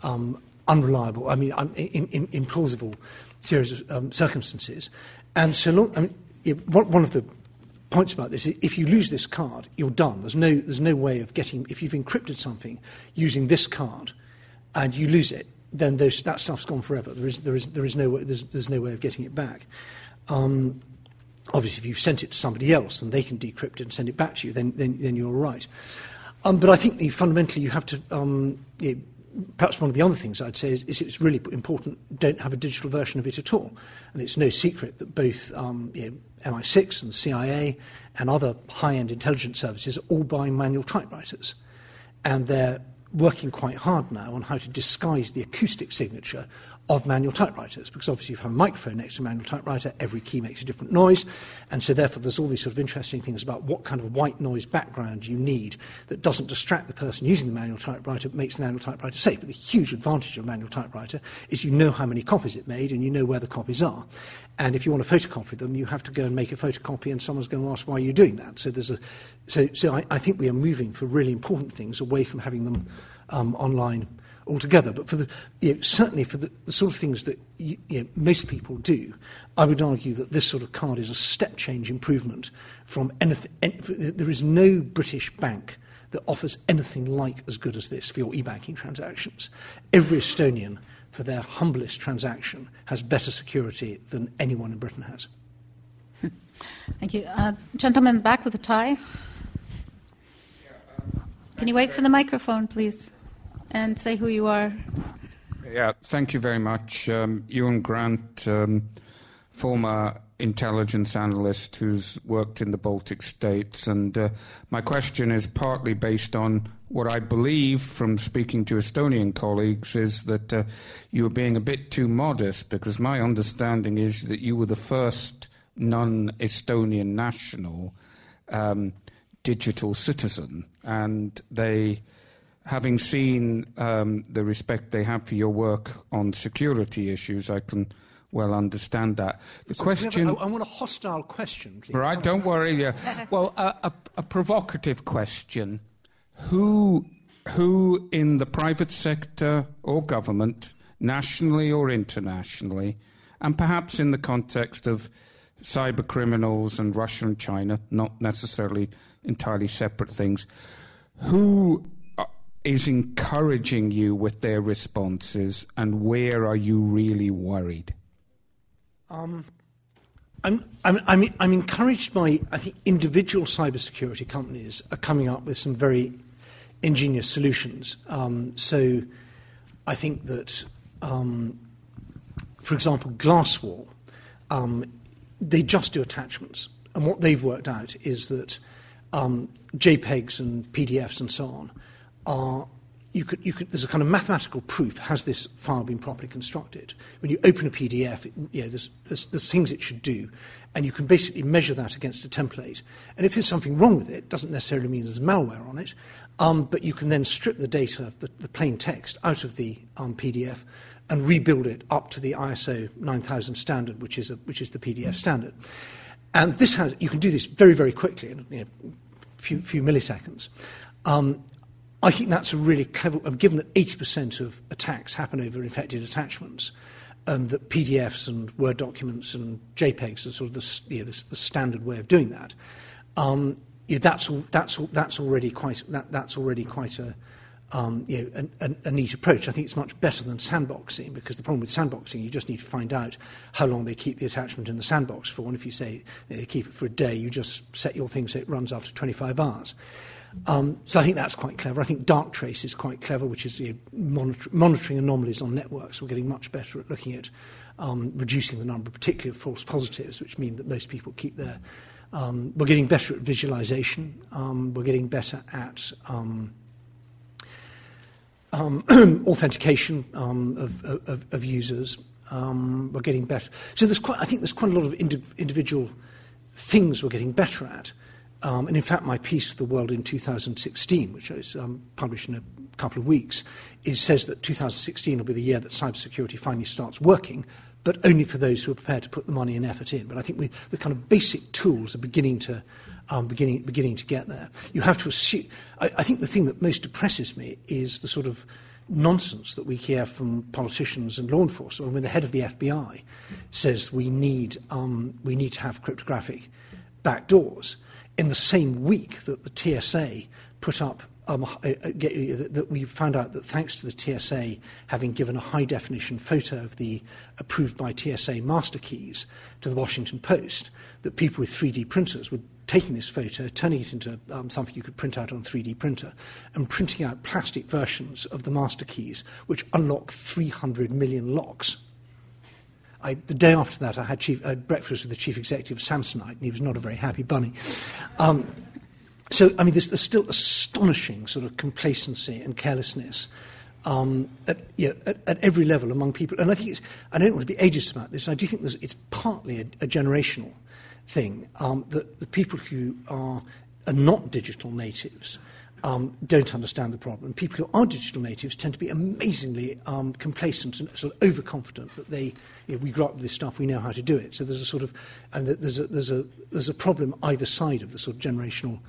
um, unreliable, I mean, um, in, in, implausible series of um, circumstances. And so long, I mean, one of the points about this is if you lose this card, you're done. There's no, there's no way of getting, if you've encrypted something using this card and you lose it, then those, that stuff's gone forever. There is, there is, there is no way, there's, there's no way of getting it back. Um, obviously, if you've sent it to somebody else and they can decrypt it and send it back to you, then, then, then you're all right. Um, but I think the, fundamentally you have to um, know, perhaps one of the other things I'd say is, is, it's really important don't have a digital version of it at all. And it's no secret that both um, you know, MI6 and CIA and other high-end intelligence services are all buying manual typewriters. And they're working quite hard now on how to disguise the acoustic signature of manual typewriters, because obviously, if you have a microphone next to a manual typewriter, every key makes a different noise, and so therefore, there's all these sort of interesting things about what kind of white noise background you need that doesn't distract the person using the manual typewriter, but makes the manual typewriter safe. But the huge advantage of a manual typewriter is you know how many copies it made and you know where the copies are. And if you want to photocopy them, you have to go and make a photocopy, and someone's going to ask why are you're doing that. So there's a, so, so I, I think we are moving for really important things away from having them um, online altogether. But for the, you know, certainly for the, the sort of things that you, you know, most people do, I would argue that this sort of card is a step change improvement from anything. Any, there is no British bank that offers anything like as good as this for your e-banking transactions. Every Estonian for their humblest transaction has better security than anyone in Britain has.
Thank you. Uh, gentleman back with a tie. Can you wait for the microphone, please, and say who you are?
Yeah, thank you very much. Um, Ewan Grant, um, former intelligence analyst who's worked in the Baltic states. And uh, my question is partly based on what I believe from speaking to Estonian colleagues is that uh, you were being a bit too modest because my understanding is that you were the first non Estonian national um, digital citizen. And they, having seen um, the respect they have for your work on security issues, I can well understand that.
The so question. A, I want a hostile question, please.
Right, don't worry. Yeah. well, a, a, a provocative question who, who in the private sector or government, nationally or internationally, and perhaps in the context of cyber criminals and Russia and China, not necessarily entirely separate things, who is encouraging you with their responses and where are you really worried?
Um, I'm, I'm, I'm, I'm encouraged by, I think, individual cybersecurity companies are coming up with some very ingenious solutions. Um, so I think that, um, for example, Glasswall, um, they just do attachments. And what they've worked out is that um, JPEGs and PDFs and so on are you could, you could, there's a kind of mathematical proof has this file been properly constructed. When you open a PDF, it, you know, there's, there's, there's, things it should do, and you can basically measure that against a template. And if there's something wrong with it, it doesn't necessarily mean there's malware on it, um, but you can then strip the data, the, the plain text, out of the um, PDF and rebuild it up to the ISO 9000 standard, which is, a, which is the PDF standard. And this has, you can do this very, very quickly, in you know, a few, few milliseconds. Um, I think that's a really clever, given that 80% of attacks happen over infected attachments, and that PDFs and Word documents and JPEGs are sort of the, you know, the, the standard way of doing that. Um, yeah, that's, that's, that's, already quite, that, that's already quite a, um, you know, a, a, a neat approach. I think it's much better than sandboxing because the problem with sandboxing, you just need to find out how long they keep the attachment in the sandbox for. And if you say they keep it for a day, you just set your thing so it runs after 25 hours. Um, so I think that's quite clever. I think Darktrace is quite clever, which is you know, monitor, monitoring anomalies on networks. We're getting much better at looking at um, reducing the number, particularly of false positives, which mean that most people keep their. Um, we're getting better at visualization. Um, we're getting better at um, um, authentication of, of, of users. We're getting better. So there's quite, I think there's quite a lot of indi- individual things we're getting better at. Um, and in fact, my piece, The World in 2016, which is um, published in a couple of weeks, says that 2016 will be the year that cybersecurity finally starts working, but only for those who are prepared to put the money and effort in. But I think we, the kind of basic tools are beginning to, um, beginning, beginning to get there. You have to assume. I, I think the thing that most depresses me is the sort of nonsense that we hear from politicians and law enforcement when the head of the FBI says we need, um, we need to have cryptographic backdoors in the same week that the TSA put up um, uh, uh, uh, that we found out that thanks to the TSA having given a high definition photo of the approved by TSA master keys to the Washington Post, that people with 3D printers were taking this photo, turning it into um, something you could print out on a 3D printer, and printing out plastic versions of the master keys, which unlock 300 million locks. I, the day after that, I had, chief, uh, breakfast with the chief executive of Samsonite, and he was not a very happy bunny. Um, so, I mean, there's, there's still astonishing sort of complacency and carelessness um, at, you know, at, at, every level among people. And I think it's, I don't want to be ageist about this, I do think it's partly a, a generational thing um, that the people who are, are not digital natives um, don't understand the problem. People who are digital natives tend to be amazingly um, complacent and sort of overconfident that they, you know, we grew up with this stuff, we know how to do it. So there's a sort of, and there's a, there's a, there's a problem either side of the sort of generational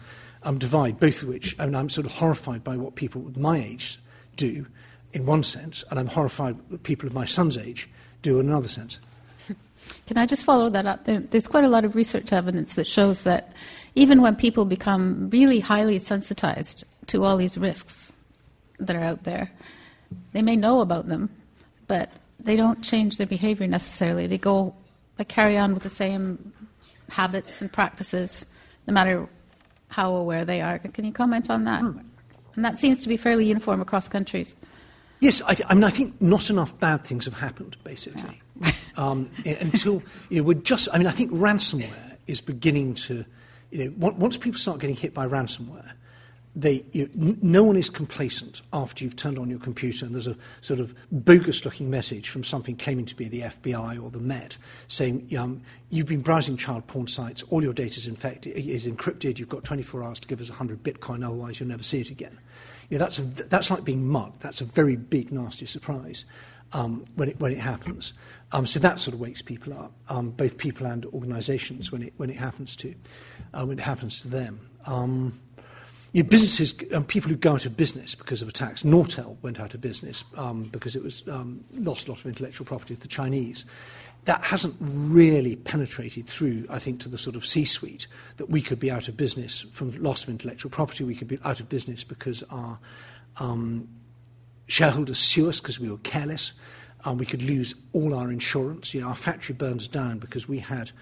um, divide, both of which, I mean, I'm sort of horrified by what people with my age do in one sense, and I'm horrified that people of my son's age do in another sense.
Can I just follow that up? There's quite a lot of research evidence that shows that even when people become really highly sensitized to all these risks that are out there, they may know about them, but they don't change their behavior necessarily. They go, they carry on with the same habits and practices, no matter how aware they are. Can you comment on that? Mm. And that seems to be fairly uniform across countries.
Yes, I, th- I, mean, I think not enough bad things have happened, basically. Yeah. um, until, you know, we're just, I mean, I think ransomware is beginning to, you know, once people start getting hit by ransomware, they, you know, no one is complacent after you've turned on your computer and there's a sort of bogus looking message from something claiming to be the FBI or the Met saying um, you've been browsing child porn sites, all your data is, infected, is encrypted, you've got 24 hours to give us 100 Bitcoin, otherwise you'll never see it again. You know, that's, a, that's like being mugged. That's a very big, nasty surprise um, when, it, when it happens. Um, so that sort of wakes people up, um, both people and organisations, when it, when it happens to, uh, when it happens to them. Um, you know, businesses, um, people who go out of business because of attacks. Nortel went out of business um, because it was um, lost a lot of intellectual property to the Chinese that hasn't really penetrated through, I think, to the sort of C-suite that we could be out of business from loss of intellectual property. We could be out of business because our shareholders sue us because we were careless. Um, we could lose all our insurance. You know, our factory burns down because we had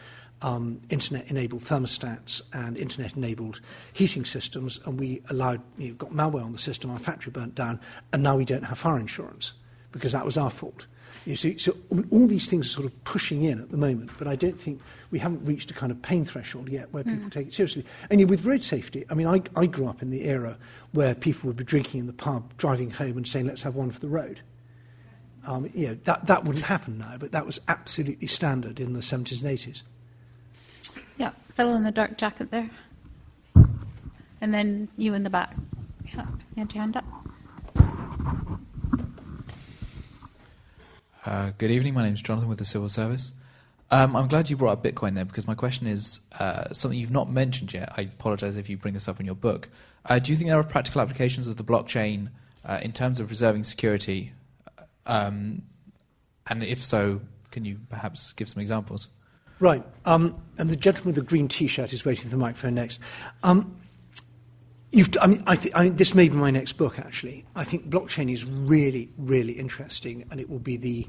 um, internet-enabled thermostats and internet-enabled heating systems, and we allowed, you know, got malware on the system. Our factory burnt down, and now we don't have fire insurance because that was our fault. You see, so all these things are sort of pushing in at the moment, but I don't think we haven't reached a kind of pain threshold yet where people mm. take it seriously. And with road safety, I mean, I, I grew up in the era where people would be drinking in the pub, driving home, and saying, "Let's have one for the road." Um, you know, that that wouldn't happen now, but that was absolutely standard in the 70s and 80s.
Yeah, fellow in the dark jacket there, and then you in the back. Yeah, you had your hand up.
Uh, good evening. My name is Jonathan with the Civil Service. Um, I'm glad you brought up Bitcoin there because my question is uh, something you've not mentioned yet. I apologize if you bring this up in your book. Uh, do you think there are practical applications of the blockchain uh, in terms of reserving security? Um, and if so, can you perhaps give some examples?
Right. Um, and the gentleman with the green t shirt is waiting for the microphone next. Um, I mean, I, th- I mean, this may be my next book. Actually, I think blockchain is really, really interesting, and it will be the.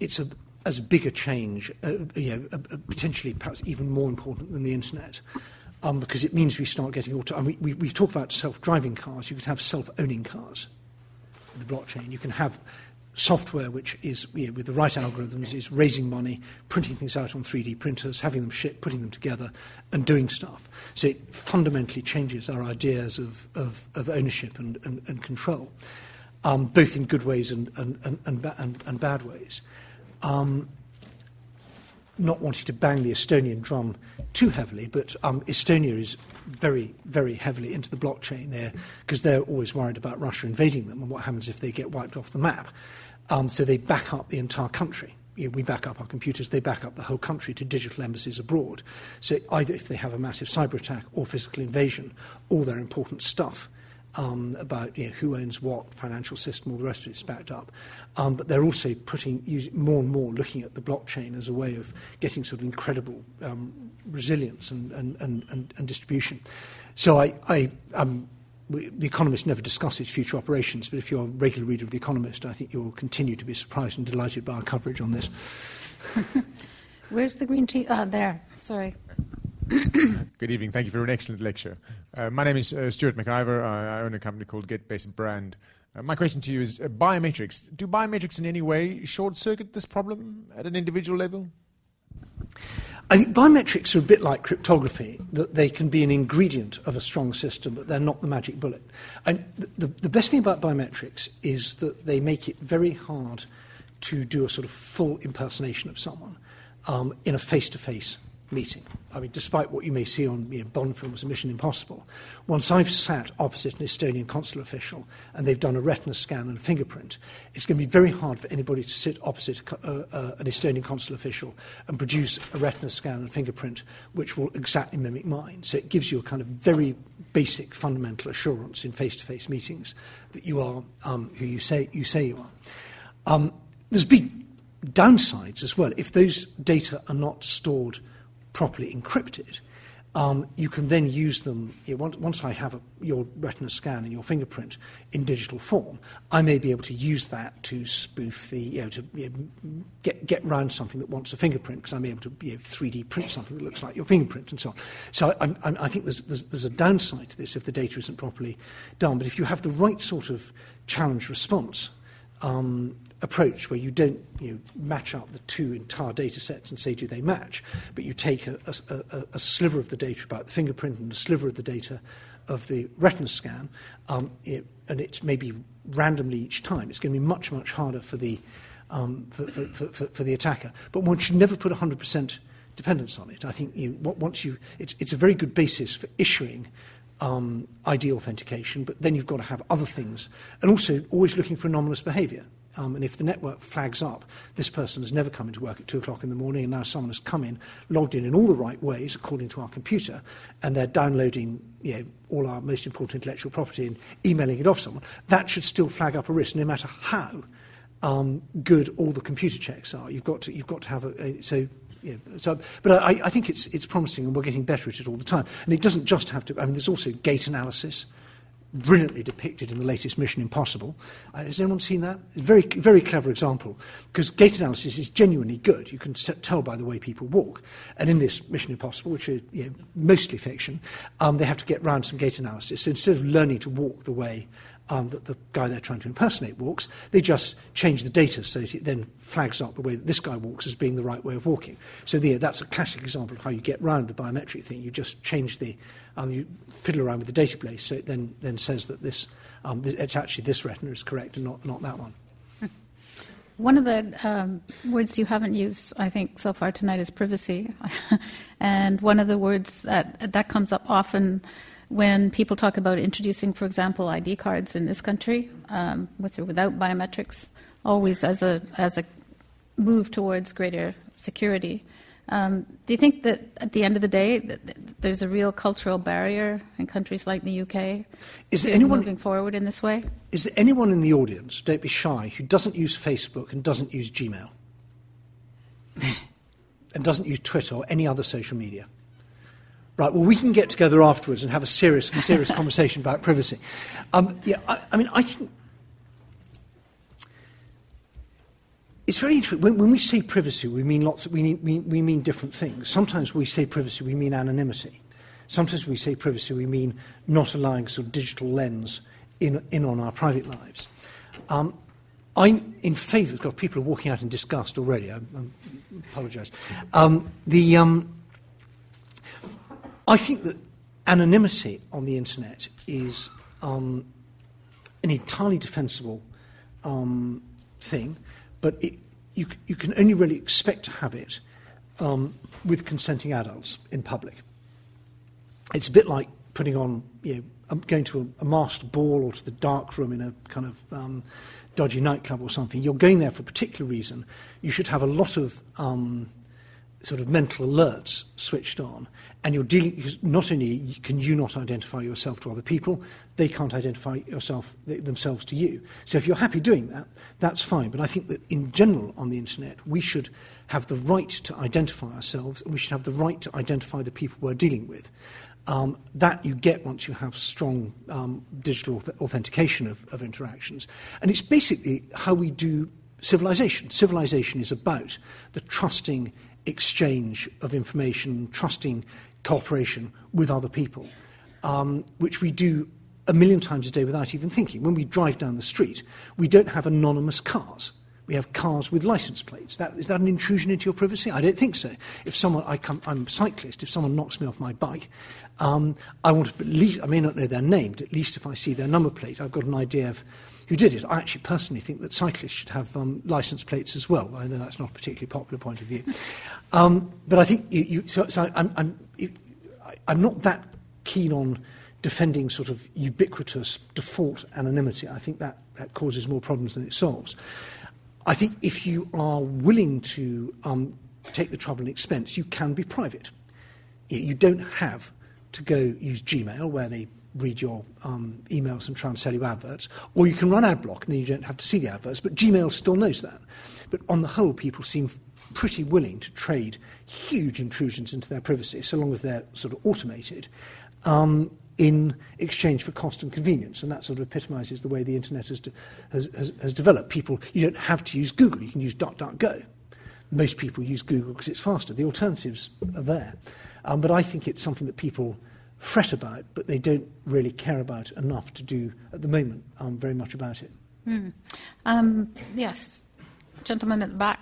It's a as big a change, uh, you know, uh, uh, potentially perhaps even more important than the internet, um, because it means we start getting auto. I mean, we, we talk about self-driving cars. You could have self-owning cars with the blockchain. You can have software which is, you know, with the right algorithms, is raising money, printing things out on 3D printers, having them shipped, putting them together, and doing stuff. So it fundamentally changes our ideas of, of, of ownership and, and, and control, um, both in good ways and, and, and, and, and bad ways. Um, not wanting to bang the Estonian drum too heavily, but um, Estonia is very, very heavily into the blockchain there because they're always worried about Russia invading them and what happens if they get wiped off the map. Um, so they back up the entire country. You know, we back up our computers, they back up the whole country to digital embassies abroad. So either if they have a massive cyber attack or physical invasion, all their important stuff um, about you know, who owns what, financial system, all the rest of it is backed up. Um, but they're also putting more and more looking at the blockchain as a way of getting sort of incredible um, resilience and, and, and, and, distribution. So I, I um, we, the Economist never discusses future operations, but if you're a regular reader of The Economist, I think you'll continue to be surprised and delighted by our coverage on this.
Where's the green tea? Ah, there. Sorry.
Good evening. Thank you for an excellent lecture. Uh, my name is uh, Stuart McIver. I, I, own a company called Get Based Brand. Uh, my question to you is uh, biometrics. Do biometrics in any way short circuit this problem at an individual level?
I think biometrics are a bit like cryptography, that they can be an ingredient of a strong system, but they're not the magic bullet. And the, the best thing about biometrics is that they make it very hard to do a sort of full impersonation of someone um, in a face to face meeting. I mean, despite what you may see on you know, Bond films and Mission Impossible, once I've sat opposite an Estonian consular official and they've done a retina scan and a fingerprint, it's going to be very hard for anybody to sit opposite uh, uh, an Estonian consular official and produce a retina scan and fingerprint which will exactly mimic mine. So it gives you a kind of very basic fundamental assurance in face-to-face meetings that you are um, who you say you say you are. Um, there's big downsides as well. If those data are not stored properly encrypted, um, you can then use them. You know, once, once, I have a, your retina scan and your fingerprint in digital form, I may be able to use that to spoof the, you know, to you know, get get around something that wants a fingerprint because I'm able to you know, 3D print something that looks like your fingerprint and so on. So I, I, I think there's, there's, there's a downside to this if the data isn't properly done. But if you have the right sort of challenge response um, approach where you don't you know, match up the two entire data sets and say, do they match? But you take a, a, a, a sliver of the data about the fingerprint and a sliver of the data of the retina scan, um, it, and it's maybe randomly each time. It's going to be much, much harder for the, um, for, for, for, for, the attacker. But one should never put 100% dependence on it. I think you, once you, it's, it's a very good basis for issuing um, ID authentication, but then you've got to have other things. And also always looking for anomalous behavior. Um, and if the network flags up, this person has never come into work at two o'clock in the morning, and now someone has come in, logged in in all the right ways according to our computer, and they're downloading you know, all our most important intellectual property and emailing it off someone, that should still flag up a risk, no matter how um, good all the computer checks are. You've got to, you've got to have a, a so yeah, so, but I, I think it's, it's promising and we're getting better at it all the time. And it doesn't just have to, I mean, there's also gait analysis brilliantly depicted in the latest Mission Impossible. Uh, has anyone seen that? Very, very clever example because gait analysis is genuinely good. You can tell by the way people walk. And in this Mission Impossible, which is you know, mostly fiction, um, they have to get round some gait analysis. So instead of learning to walk the way um, that the guy they're trying to impersonate walks, they just change the data so it then flags up the way that this guy walks as being the right way of walking. So the, that's a classic example of how you get around the biometric thing. You just change the, um, you fiddle around with the database so it then, then says that this, um, th- it's actually this retina is correct and not, not that one.
One of the um, words you haven't used, I think, so far tonight is privacy. and one of the words that, that comes up often when people talk about introducing, for example, ID cards in this country, um, with or without biometrics, always as a as a move towards greater security. Um, do you think that at the end of the day, that there's a real cultural barrier in countries like the UK
is there anyone,
moving forward in this way?
Is there anyone in the audience, don't be shy, who doesn't use Facebook and doesn't use Gmail? and doesn't use Twitter or any other social media? Right, well, we can get together afterwards and have a serious, serious conversation about privacy. Um, yeah, I, I, mean, I think it's very interesting. When, when we say privacy, we mean lots. Of, we, mean, we, we mean different things. Sometimes we say privacy, we mean anonymity. Sometimes we say privacy, we mean not allowing sort of digital lens in, in on our private lives. Um, I'm in favour. God, people are walking out in disgust already. I, I apologise. Um, the um, I think that anonymity on the internet is um, an entirely defensible um, thing, but it, you, you, can only really expect to have it um, with consenting adults in public. It's a bit like putting on, you know, um, going to a, a masked ball or to the dark room in a kind of um, dodgy nightclub or something. You're going there for a particular reason. You should have a lot of um, sort of mental alerts switched on, and you're dealing not only can you not identify yourself to other people, they can't identify yourself themselves to you. So if you're happy doing that, that's fine. But I think that in general on the internet, we should have the right to identify ourselves, and we should have the right to identify the people we're dealing with. Um, that you get once you have strong um, digital authentication of, of interactions. And it's basically how we do civilization. Civilization is about the trusting exchange of information, trusting cooperation with other people, um, which we do a million times a day without even thinking. When we drive down the street, we don't have anonymous cars. we have cars with license plates. That, is that an intrusion into your privacy? I don't think so. If someone, I come, I'm a cyclist, if someone knocks me off my bike, um, I want to at least, I may not know their name, but at least if I see their number plate, I've got an idea of who did it. I actually personally think that cyclists should have um, license plates as well. I know that's not a particularly popular point of view. Um, but I think you, you so, so I'm, I'm, I'm not that keen on defending sort of ubiquitous default anonymity. I think that, that causes more problems than it solves. I think if you are willing to um, take the trouble and expense, you can be private. You don't have to go use Gmail, where they read your um, emails and try and sell you adverts, or you can run ad block and then you don't have to see the adverts. But Gmail still knows that. But on the whole, people seem pretty willing to trade huge intrusions into their privacy, so long as they're sort of automated, um, in exchange for cost and convenience. And that sort of epitomizes the way the internet has, de- has, has, has developed. People, you don't have to use Google, you can use DuckDuckGo. Most people use Google because it's faster. The alternatives are there. Um, but I think it's something that people fret about, but they don't really care about enough to do at the moment um, very much about it.
Mm. Um, yes, gentleman at the back.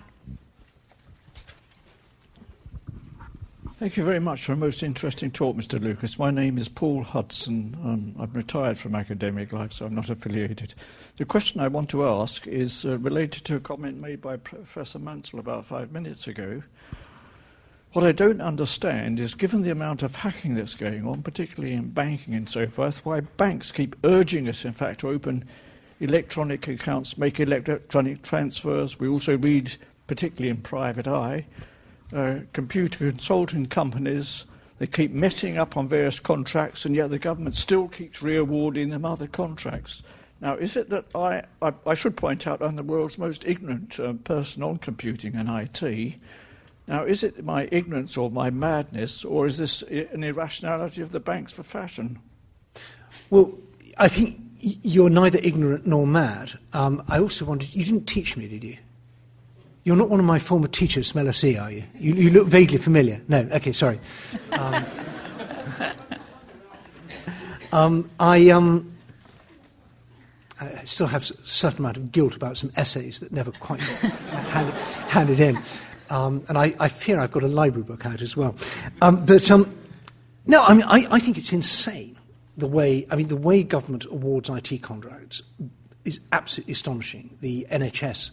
Thank you very much for a most interesting talk, Mr. Lucas. My name is Paul Hudson. Um, I'm retired from academic life, so I'm not affiliated. The question I want to ask is uh, related to a comment made by Professor Mansell about five minutes ago. What I don't understand is, given the amount of hacking that's going on, particularly in banking and so forth, why banks keep urging us, in fact, to open electronic accounts, make electronic transfers. We also read, particularly in private eye, uh, computer consulting companies. They keep messing up on various contracts, and yet the government still keeps re-awarding them other contracts. Now, is it that I, I, I should point out I'm the world's most ignorant uh, person on computing and IT? Now, is it my ignorance or my madness, or is this an irrationality of the banks for fashion?
Well, I think you're neither ignorant nor mad. Um, I also wanted, you didn't teach me, did you? You're not one of my former teachers from LSE, are you? You, you look vaguely familiar. No, okay, sorry. Um, um, I, um, I still have a certain amount of guilt about some essays that never quite got handed, handed, in. Um, and I, I, fear I've got a library book out as well. Um, but um, no, I mean, I, I think it's insane the way, I mean, the way government awards IT contracts is absolutely astonishing. The NHS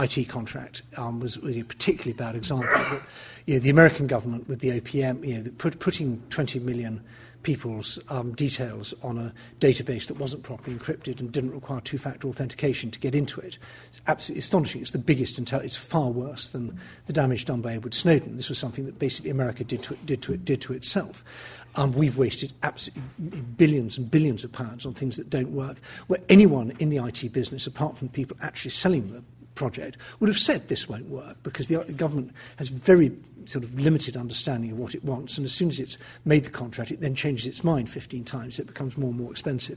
IT contract um, was, was, a particularly bad example. But, you know, the American government with the OPM, you know, put, putting 20 million people's um, details on a database that wasn't properly encrypted and didn't require two-factor authentication to get into it. It's absolutely astonishing. It's the biggest intel. It's far worse than the damage done by Edward Snowden. This was something that basically America did to, it, did to, it, did to itself. Um, we've wasted absolutely billions and billions of pounds on things that don't work. Where anyone in the IT business, apart from people actually selling the project would have said this won't work because the government has very sort of limited understanding of what it wants, and as soon as it's made the contract, it then changes its mind 15 times. It becomes more and more expensive.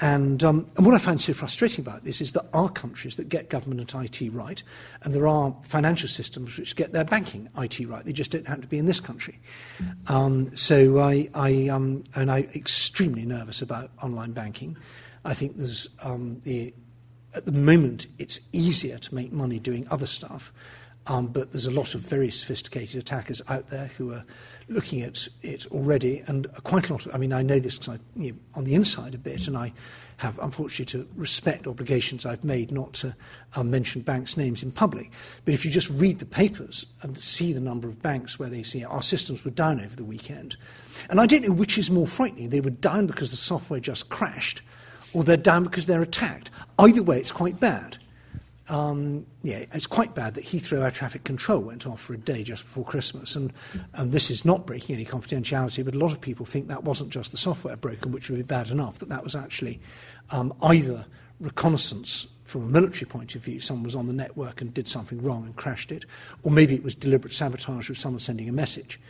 And, um, and what I find so frustrating about this is there are countries that get government IT right, and there are financial systems which get their banking IT right. They just don't happen to be in this country. Um, so I, I um, and I'm extremely nervous about online banking. I think there's um, the at the moment, it's easier to make money doing other stuff, um, but there's a lot of very sophisticated attackers out there who are looking at it already, and quite a lot. Of, I mean, I know this because I'm you know, on the inside a bit, and I have, unfortunately, to respect obligations I've made not to um, mention banks' names in public. But if you just read the papers and see the number of banks where they see our systems were down over the weekend, and I don't know which is more frightening. They were down because the software just crashed, or they're down because they're attacked. Either way, it's quite bad. Um, yeah, it's quite bad that Heathrow Air Traffic Control went off for a day just before Christmas. And, and this is not breaking any confidentiality, but a lot of people think that wasn't just the software broken, which would be bad enough, that that was actually um, either reconnaissance from a military point of view, someone was on the network and did something wrong and crashed it, or maybe it was deliberate sabotage with someone sending a message.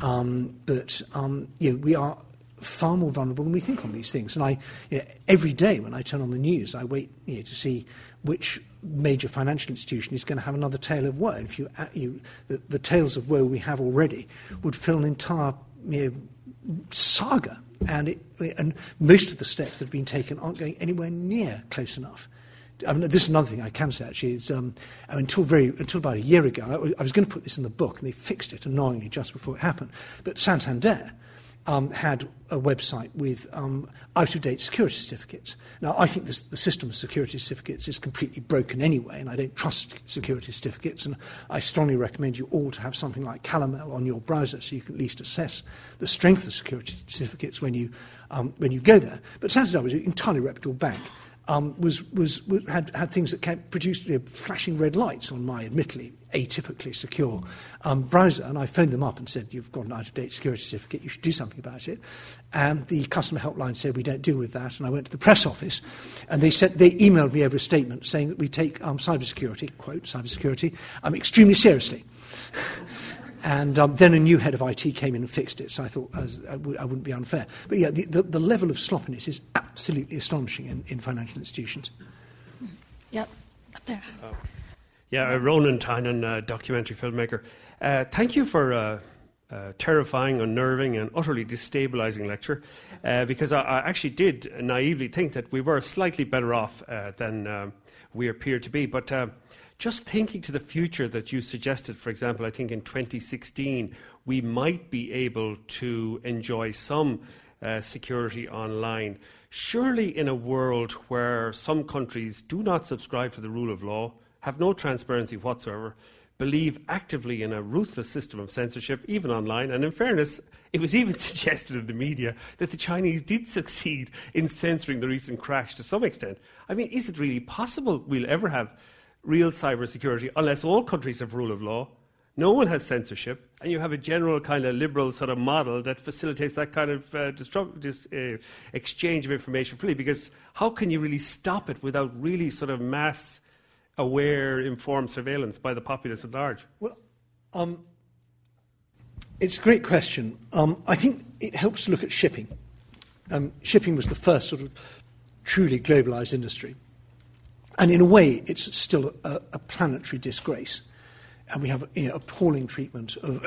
Um, but um, you know, we are far more vulnerable than we think on these things. And I, you know, every day when I turn on the news, I wait you know, to see which major financial institution is going to have another tale of woe. If you, uh, you the, the tales of woe we have already would fill an entire you know, saga. And, it, and most of the steps that have been taken aren't going anywhere near close enough I mean, this is another thing I can say actually. Is um, until very until about a year ago, I, I was going to put this in the book, and they fixed it annoyingly just before it happened. But Santander um, had a website with um, out-of-date security certificates. Now, I think this, the system of security certificates is completely broken anyway, and I don't trust security certificates. And I strongly recommend you all to have something like Calomel on your browser, so you can at least assess the strength of security certificates when you um, when you go there. But Santander was an entirely reputable bank um, was, was, had, had things that kept, produced you know, flashing red lights on my admittedly atypically secure um, browser. And I phoned them up and said, You've got an out of date security certificate, you should do something about it. And the customer helpline said, We don't deal with that. And I went to the press office and they, said, they emailed me over a statement saying that we take um, cybersecurity, quote, cybersecurity, um, extremely seriously. And um, then a new head of IT came in and fixed it, so I thought I, was, I, w- I wouldn't be unfair. But yeah, the, the, the level of sloppiness is absolutely astonishing in, in financial institutions.
Yep, up there.
Yeah, Ronan Tynan, uh, documentary filmmaker. Uh, thank you for a uh, uh, terrifying, unnerving, and utterly destabilizing lecture, uh, because I, I actually did naively think that we were slightly better off uh, than um, we appear to be. But uh, just thinking to the future that you suggested, for example, I think in 2016 we might be able to enjoy some security online. Surely, in a world where some countries do not subscribe to the rule of law, have no transparency whatsoever, believe actively in a ruthless system of censorship, even online. And in fairness, it was even suggested in the media that the Chinese did succeed in censoring the recent crash to some extent. I mean, is it really possible we'll ever have real cybersecurity unless all countries have rule of law? No one has censorship, and you have a general kind of liberal sort of model that facilitates that kind of uh, distru- dis, uh, exchange of information freely. Because how can you really stop it without really sort of mass aware, informed surveillance by the populace at large?
Well, um, it's a great question. Um, I think it helps to look at shipping. Um, shipping was the first sort of truly globalized industry. And in a way, it's still a, a planetary disgrace. And we have you know, appalling treatment of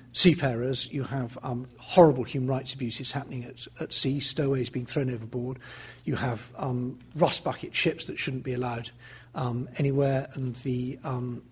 seafarers. You have um, horrible human rights abuses happening at, at sea, stowaways being thrown overboard. You have um, rust bucket ships that shouldn't be allowed um, anywhere. And the um,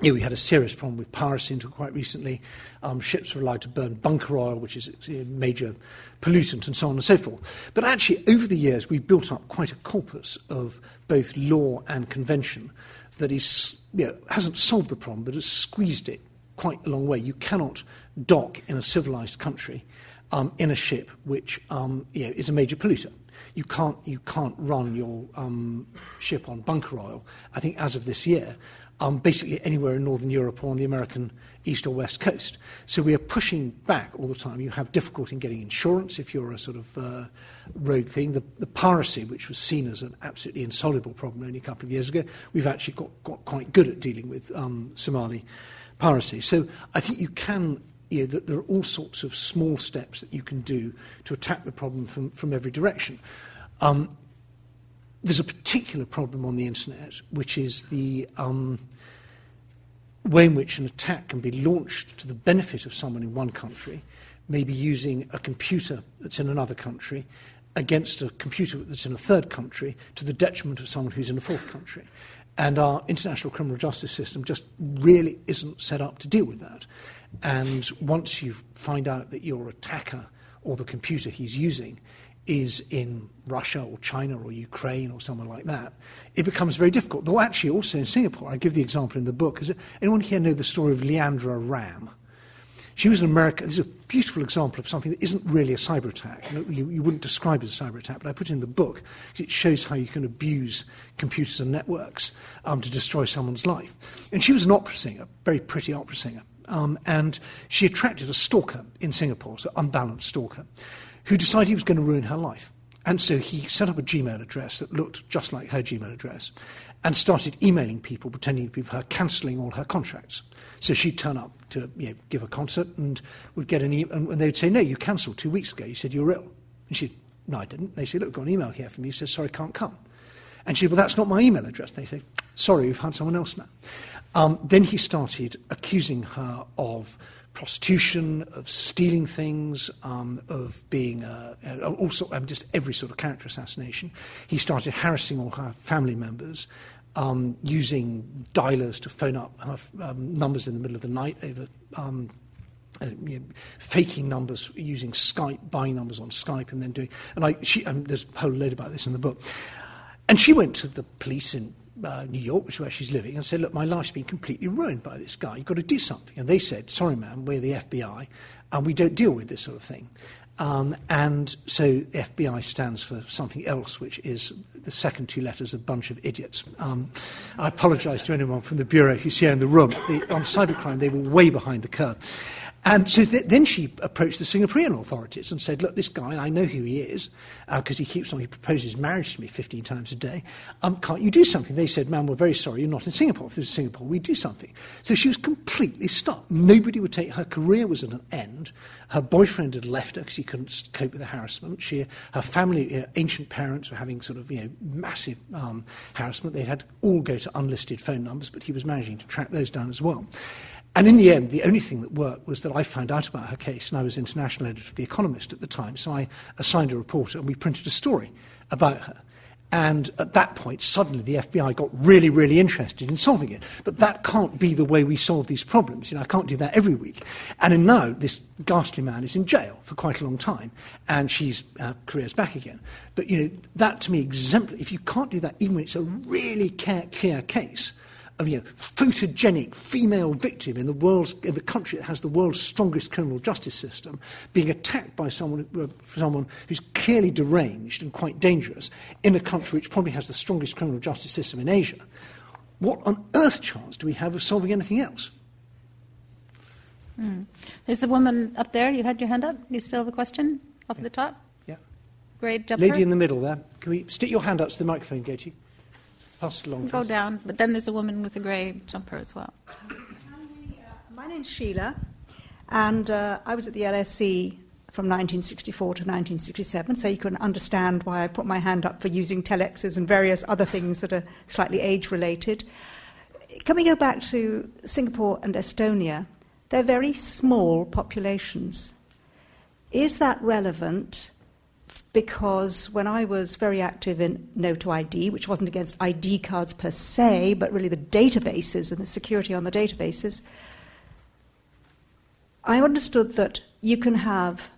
yeah, we had a serious problem with piracy until quite recently. Um, ships were allowed to burn bunker oil, which is a major pollutant, and so on and so forth. But actually, over the years, we've built up quite a corpus of both law and convention that is, you know, hasn't solved the problem, but has squeezed it quite a long way. You cannot dock in a civilized country um, in a ship which um, you know, is a major polluter. You can't, you can't run your um, ship on bunker oil. I think as of this year, um, basically anywhere in Northern Europe or on the American east or west coast. So we are pushing back all the time. You have difficulty in getting insurance if you're a sort of uh, rogue thing. The, the piracy, which was seen as an absolutely insoluble problem only a couple of years ago, we've actually got, got quite good at dealing with um, Somali piracy. So I think you can. You know, that there are all sorts of small steps that you can do to attack the problem from, from every direction. Um, there's a particular problem on the internet, which is the um, way in which an attack can be launched to the benefit of someone in one country, maybe using a computer that's in another country against a computer that's in a third country to the detriment of someone who's in a fourth country. And our international criminal justice system just really isn't set up to deal with that. And once you find out that your attacker or the computer he's using is in Russia or China or Ukraine or somewhere like that, it becomes very difficult. Though actually also in Singapore, I give the example in the book. Does anyone here know the story of Leandra Ramm? She was an American. This is a beautiful example of something that isn't really a cyber attack. You, you, wouldn't describe it as a cyber attack, but I put it in the book it shows how you can abuse computers and networks um, to destroy someone's life. And she was an opera singer, a very pretty opera singer. Um, and she attracted a stalker in Singapore, so unbalanced stalker, who decided he was going to ruin her life. And so he set up a Gmail address that looked just like her Gmail address and started emailing people pretending to be her, cancelling all her contracts. So she'd turn up to you know, give a concert and would get an email, and they would say, No, you cancelled two weeks ago. You said you were ill. And she'd, No, I didn't. They said, Look, got an email here from you. He says, Sorry, can't come. And she said, Well, that's not my email address. They say, Sorry, we've had someone else now. Um, then he started accusing her of prostitution, of stealing things, um, of being also um, just every sort of character assassination. He started harassing all her family members, um, using dialers to phone up her um, numbers in the middle of the night over. Um, uh, you know, faking numbers using Skype, buying numbers on Skype, and then doing. And I, she, there's a whole load about this in the book. And she went to the police in uh, New York, which is where she's living, and said, Look, my life's been completely ruined by this guy. You've got to do something. And they said, Sorry, ma'am, we're the FBI, and we don't deal with this sort of thing. Um, and so FBI stands for something else, which is the second two letters, a bunch of idiots. Um, I apologise to anyone from the Bureau who's here in the room. The, on cybercrime, they were way behind the curve. And so th- then she approached the Singaporean authorities and said, Look, this guy, I know who he is, because uh, he keeps on, he proposes marriage to me 15 times a day. Um, can't you do something? They said, Ma'am, we're very sorry, you're not in Singapore. If this is Singapore, we'd do something. So she was completely stuck. Nobody would take her career was at an end. Her boyfriend had left her because he couldn't cope with the harassment. She, her family, uh, ancient parents, were having sort of you know, massive um, harassment. They'd had all go to unlisted phone numbers, but he was managing to track those down as well. And in the end, the only thing that worked was that I found out about her case, and I was international editor of The Economist at the time, so I assigned a reporter, and we printed a story about her. And at that point, suddenly the FBI got really, really interested in solving it. But that can't be the way we solve these problems. You know, I can't do that every week. And now this ghastly man is in jail for quite a long time, and she's uh, career's back again. But you know, that to me exemplifies. If you can't do that, even when it's a really clear case, of you know, photogenic female victim in the world's in the country that has the world's strongest criminal justice system being attacked by someone uh, someone who's clearly deranged and quite dangerous in a country which probably has the strongest criminal justice system in Asia. What on earth chance do we have of solving anything else?
Mm. There's a woman up there. You had your hand up. You still have a question off yeah. at the top?
Yeah.
Great.
Lady in the middle there. Can we stick your hand up so the microphone go to you? Pass along.
Go down, but then there's a woman with a grey jumper as well.
My name's Sheila, and uh, I was at the LSE from 1964 to 1967, so you can understand why I put my hand up for using telexes and various other things that are slightly age related. Can we go back to Singapore and Estonia? They're very small populations. Is that relevant because when I was very active in NO2ID, which wasn't against ID cards per se, but really the databases and the security on the databases, I understood that you can have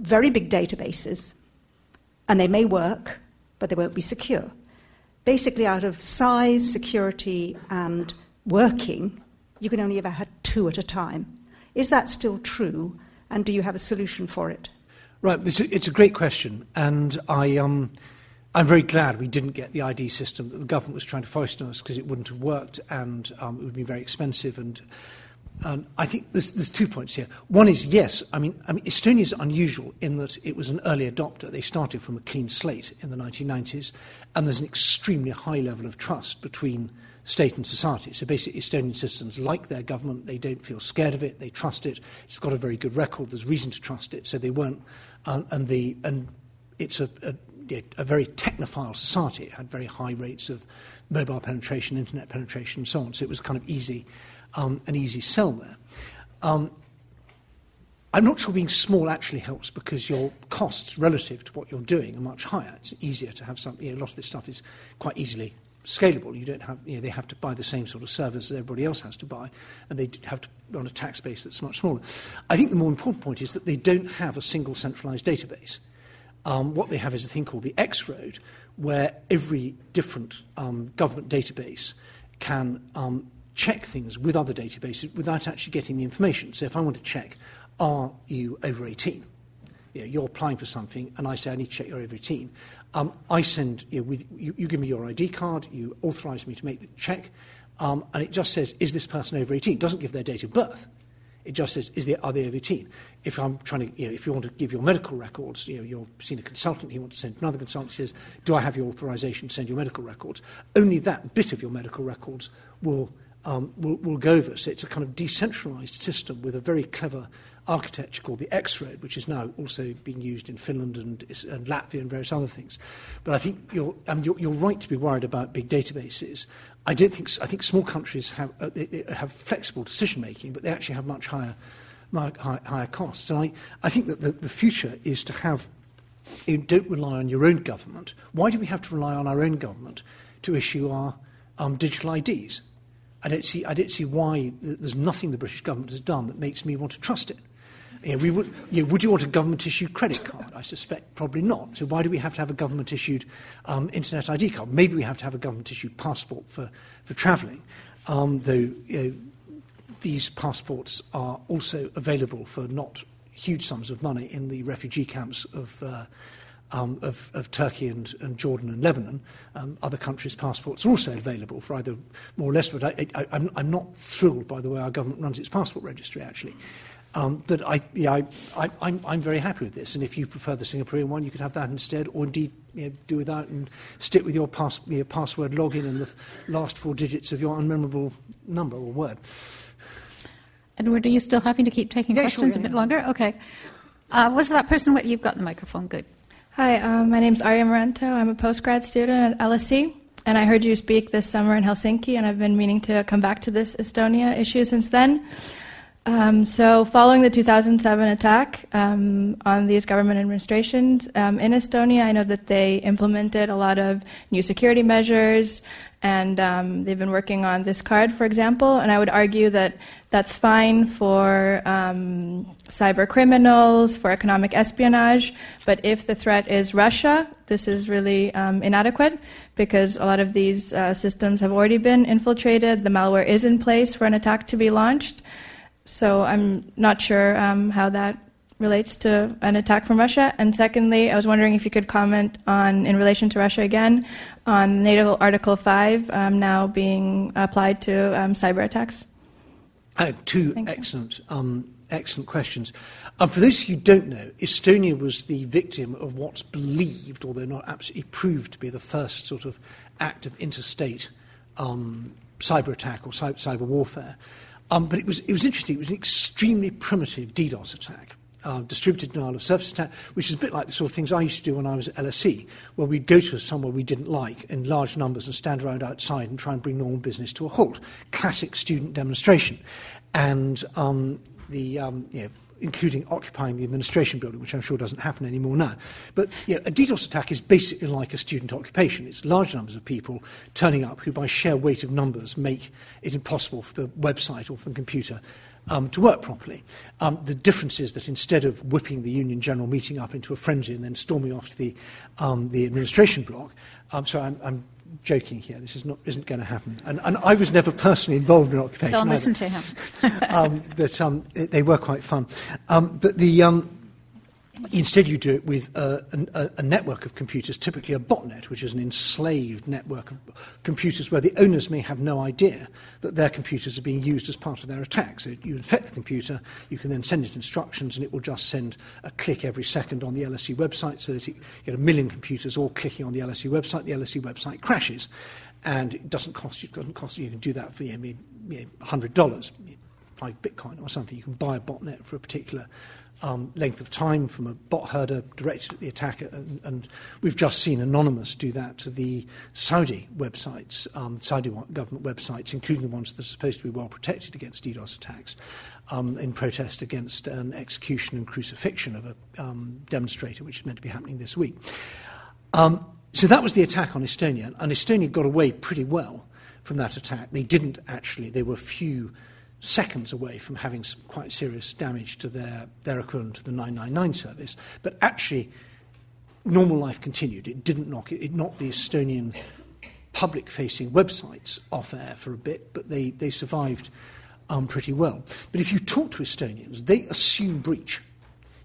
very big databases and they may work, but they won't be secure. Basically, out of size, security, and working, you can only ever have two at a time. Is that still true? And do you have a solution for it?
Right, it's a, it's a great question, and I, um, I'm very glad we didn't get the ID system that the government was trying to foist on us because it wouldn't have worked and um, it would be very expensive. And, and I think there's, there's two points here. One is yes, I mean, I mean Estonia is unusual in that it was an early adopter. They started from a clean slate in the 1990s, and there's an extremely high level of trust between state and society. So basically, Estonian citizens like their government. They don't feel scared of it. They trust it. It's got a very good record. There's reason to trust it. So they weren't, uh, and the and it's a, a, a very technophile society. It had very high rates of mobile penetration, internet penetration, and so on. So it was kind of easy, um, an easy sell there. Um, I'm not sure being small actually helps because your costs relative to what you're doing are much higher. It's easier to have something. You know, a lot of this stuff is quite easily scalable. You don't have, you know, they have to buy the same sort of servers that everybody else has to buy, and they have to on a tax base that's much smaller. I think the more important point is that they don't have a single centralized database. Um, what they have is a thing called the X Road, where every different um, government database can um, check things with other databases without actually getting the information. So if I want to check, are you over 18? You know, you're applying for something, and I say I need to check you're over 18. Um, I send, you, know, with, you, you, give me your ID card, you authorise me to make the check, um, and it just says, is this person over 18? It doesn't give their date of birth. It just says, is they, are they over 18? If I'm trying to, you know, if you want to give your medical records, you know, you're seeing a consultant, he wants to send another consultant, he says, do I have your authorization to send your medical records? Only that bit of your medical records will, um, will, will go over. So it's a kind of decentralized system with a very clever architecture called the X-Road, which is now also being used in Finland and, and Latvia and various other things. But I think you're, you're, you're right to be worried about big databases. I don't think I think small countries have uh, they, they have flexible decision making, but they actually have much higher high, higher costs. And I, I think that the, the future is to have, you don't rely on your own government. Why do we have to rely on our own government to issue our um, digital IDs? I don't, see, I don't see why there's nothing the British government has done that makes me want to trust it. You know, we would, you know, would you want a government issued credit card? I suspect probably not. So why do we have to have a government issued um, internet ID card? Maybe we have to have a government issued passport for, for travelling, um, though you know, these passports are also available for not huge sums of money in the refugee camps of. Uh, um, of, of Turkey and, and Jordan and Lebanon. Um, other countries' passports are also available for either more or less, but I, I'm not thrilled by the way our government runs its passport registry, actually. Um, but I, yeah, I, I, I'm, I'm very happy with this. And if you prefer the Singaporean one, you could have that instead, or indeed you know, do without and stick with your, pass, your password login and the last four digits of your unmemorable number or word.
Edward, are you still happy to keep taking
Yeah,
questions
sure, yeah,
a bit
yeah.
longer? Okay. Uh, was that person what you've got the microphone? Good.
Hi, um, my name's Arya Marento. I'm a postgrad student at LSE, and I heard you speak this summer in Helsinki, and I've been meaning to come back to this Estonia issue since then. Um, so, following the 2007 attack um, on these government administrations um, in Estonia, I know that they implemented a lot of new security measures, and um, they've been working on this card, for example. And I would argue that that's fine for um, cyber criminals, for economic espionage, but if the threat is Russia, this is really um, inadequate because a lot of these uh, systems have already been infiltrated. The malware is in place for an attack to be launched. So I'm not sure um, how that relates to an attack from Russia. And secondly, I was wondering if you could comment on, in relation to Russia again, on NATO Article 5 um, now being applied to um, cyber attacks.
Uh, two
Thank
excellent, um, excellent questions. Um, for those who don't know, Estonia was the victim of what's believed, although not absolutely proved, to be the first sort of act of interstate um, cyber attack or cy- cyber warfare. Um, but it was, it was interesting. It was an extremely primitive DDoS attack. Uh, distributed denial of service attack, which is a bit like the sort of things I used to do when I was at LSE, where we'd go to somewhere we didn't like in large numbers and stand around outside and try and bring normal business to a halt. Classic student demonstration. And um, the, um, you know, including occupying the administration building, which I'm sure doesn't happen anymore now. But you know, a DDoS attack is basically like a student occupation. It's large numbers of people turning up who, by sheer weight of numbers, make it impossible for the website or for the computer um, to work properly. Um, the difference is that instead of whipping the Union General meeting up into a frenzy and then storming off to the, um, the administration block, um, sorry, I'm, I'm joking here. This is not, isn't going to happen. And, and I was never personally involved in occupation.
Don't
either
listen to him.
um, but um, it- they were quite fun. Um, but the, um, instead, you do it with an, a, a network of computers, typically a botnet, which is an enslaved network of computers where the owners may have no idea that their computers are being used as part of their attack. So you infect the computer, you can then send it instructions, and it will just send a click every second on the LSE website so that you get a million computers all clicking on the LSE website. The LSE website crashes, and it doesn't cost you. Doesn't cost you. You can do that for you know, maybe, you know, hundred dollars like Bitcoin or something. You can buy a botnet for a particular um, length of time from a bot herder directed at the attacker. And, and we've just seen Anonymous do that to the Saudi websites, um, Saudi government websites, including the ones that are supposed to be well protected against DDoS attacks, um, in protest against an execution and crucifixion of a um, demonstrator, which is meant to be happening this week. Um, so that was the attack on Estonia, and Estonia got away pretty well from that attack. They didn't actually, they were few seconds away from having some quite serious damage to their, their equivalent to the 999 service. But actually, normal life continued. It didn't knock it, it knocked the Estonian public facing websites off air for a bit, but they, they survived um, pretty well. But if you talk to Estonians, they assume breach.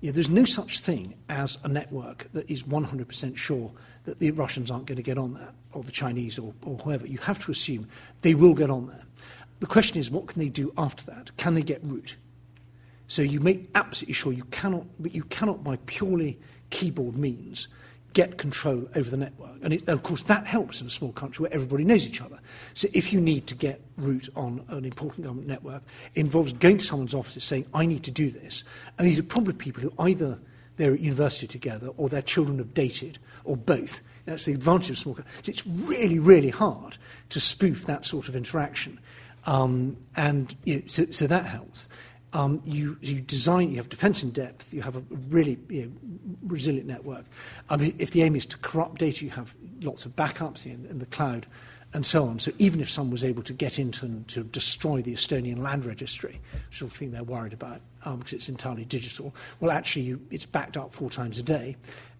There's no such thing as a network that is 100% sure that the Russians aren't going to get on that, or the Chinese, or, or whoever. You have to assume they will get on there. The question is, what can they do after that? Can they get root? So you make absolutely sure you cannot, but you cannot by purely keyboard means get control over the network. And, it, and of course, that helps in a small country where everybody knows each other. So if you need to get root on an important government network, it involves going to someone's office saying, I need to do this. And these are probably people who either they're at university together or their children have dated or both. That's the advantage of small countries. It's really, really hard to spoof that sort of interaction. Um, and you know, so, so that helps. um, you, you design, you have defense in depth, you have a really you know, resilient network. I mean, if the aim is to corrupt data, you have lots of backups in, in the cloud and so on. So even if someone was able to get into and to destroy the Estonian land registry, is the thing they're worried about um, because it's entirely digital, well, actually, you, it's backed up four times a day,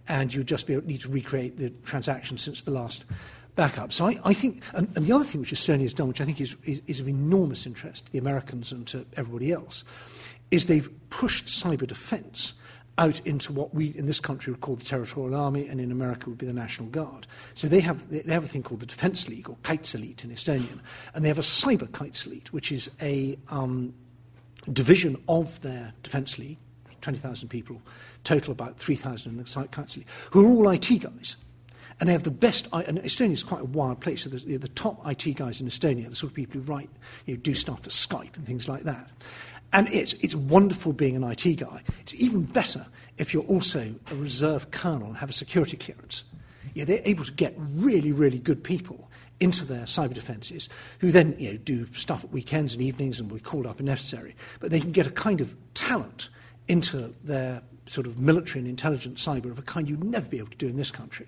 and you just be able, need to recreate the transaction since the last backup. So I, I think, and, and, the other thing which Estonia has done, which I think is, is, is of enormous interest to the Americans and to everybody else, is they've pushed cyber defense out into what we in this country would call the Territorial Army and in America would be the National Guard. So they have, they have a thing called the Defence League or Kaitseliit in Estonian, and they have a Cyber Kaitseliit, which is a um, division of their Defence League, 20,000 people, total about 3,000 in the Kaitseliit, who are all IT guys. And they have the best, and Estonia is quite a wild place. So the, you know, the top IT guys in Estonia, the sort of people who write, you know, do stuff for Skype and things like that. And it's, it's wonderful being an IT guy. It's even better if you're also a reserve colonel and have a security clearance. Yeah, they're able to get really, really good people into their cyber defences who then you know, do stuff at weekends and evenings and will be called up if necessary. But they can get a kind of talent into their sort of military and intelligence cyber of a kind you'd never be able to do in this country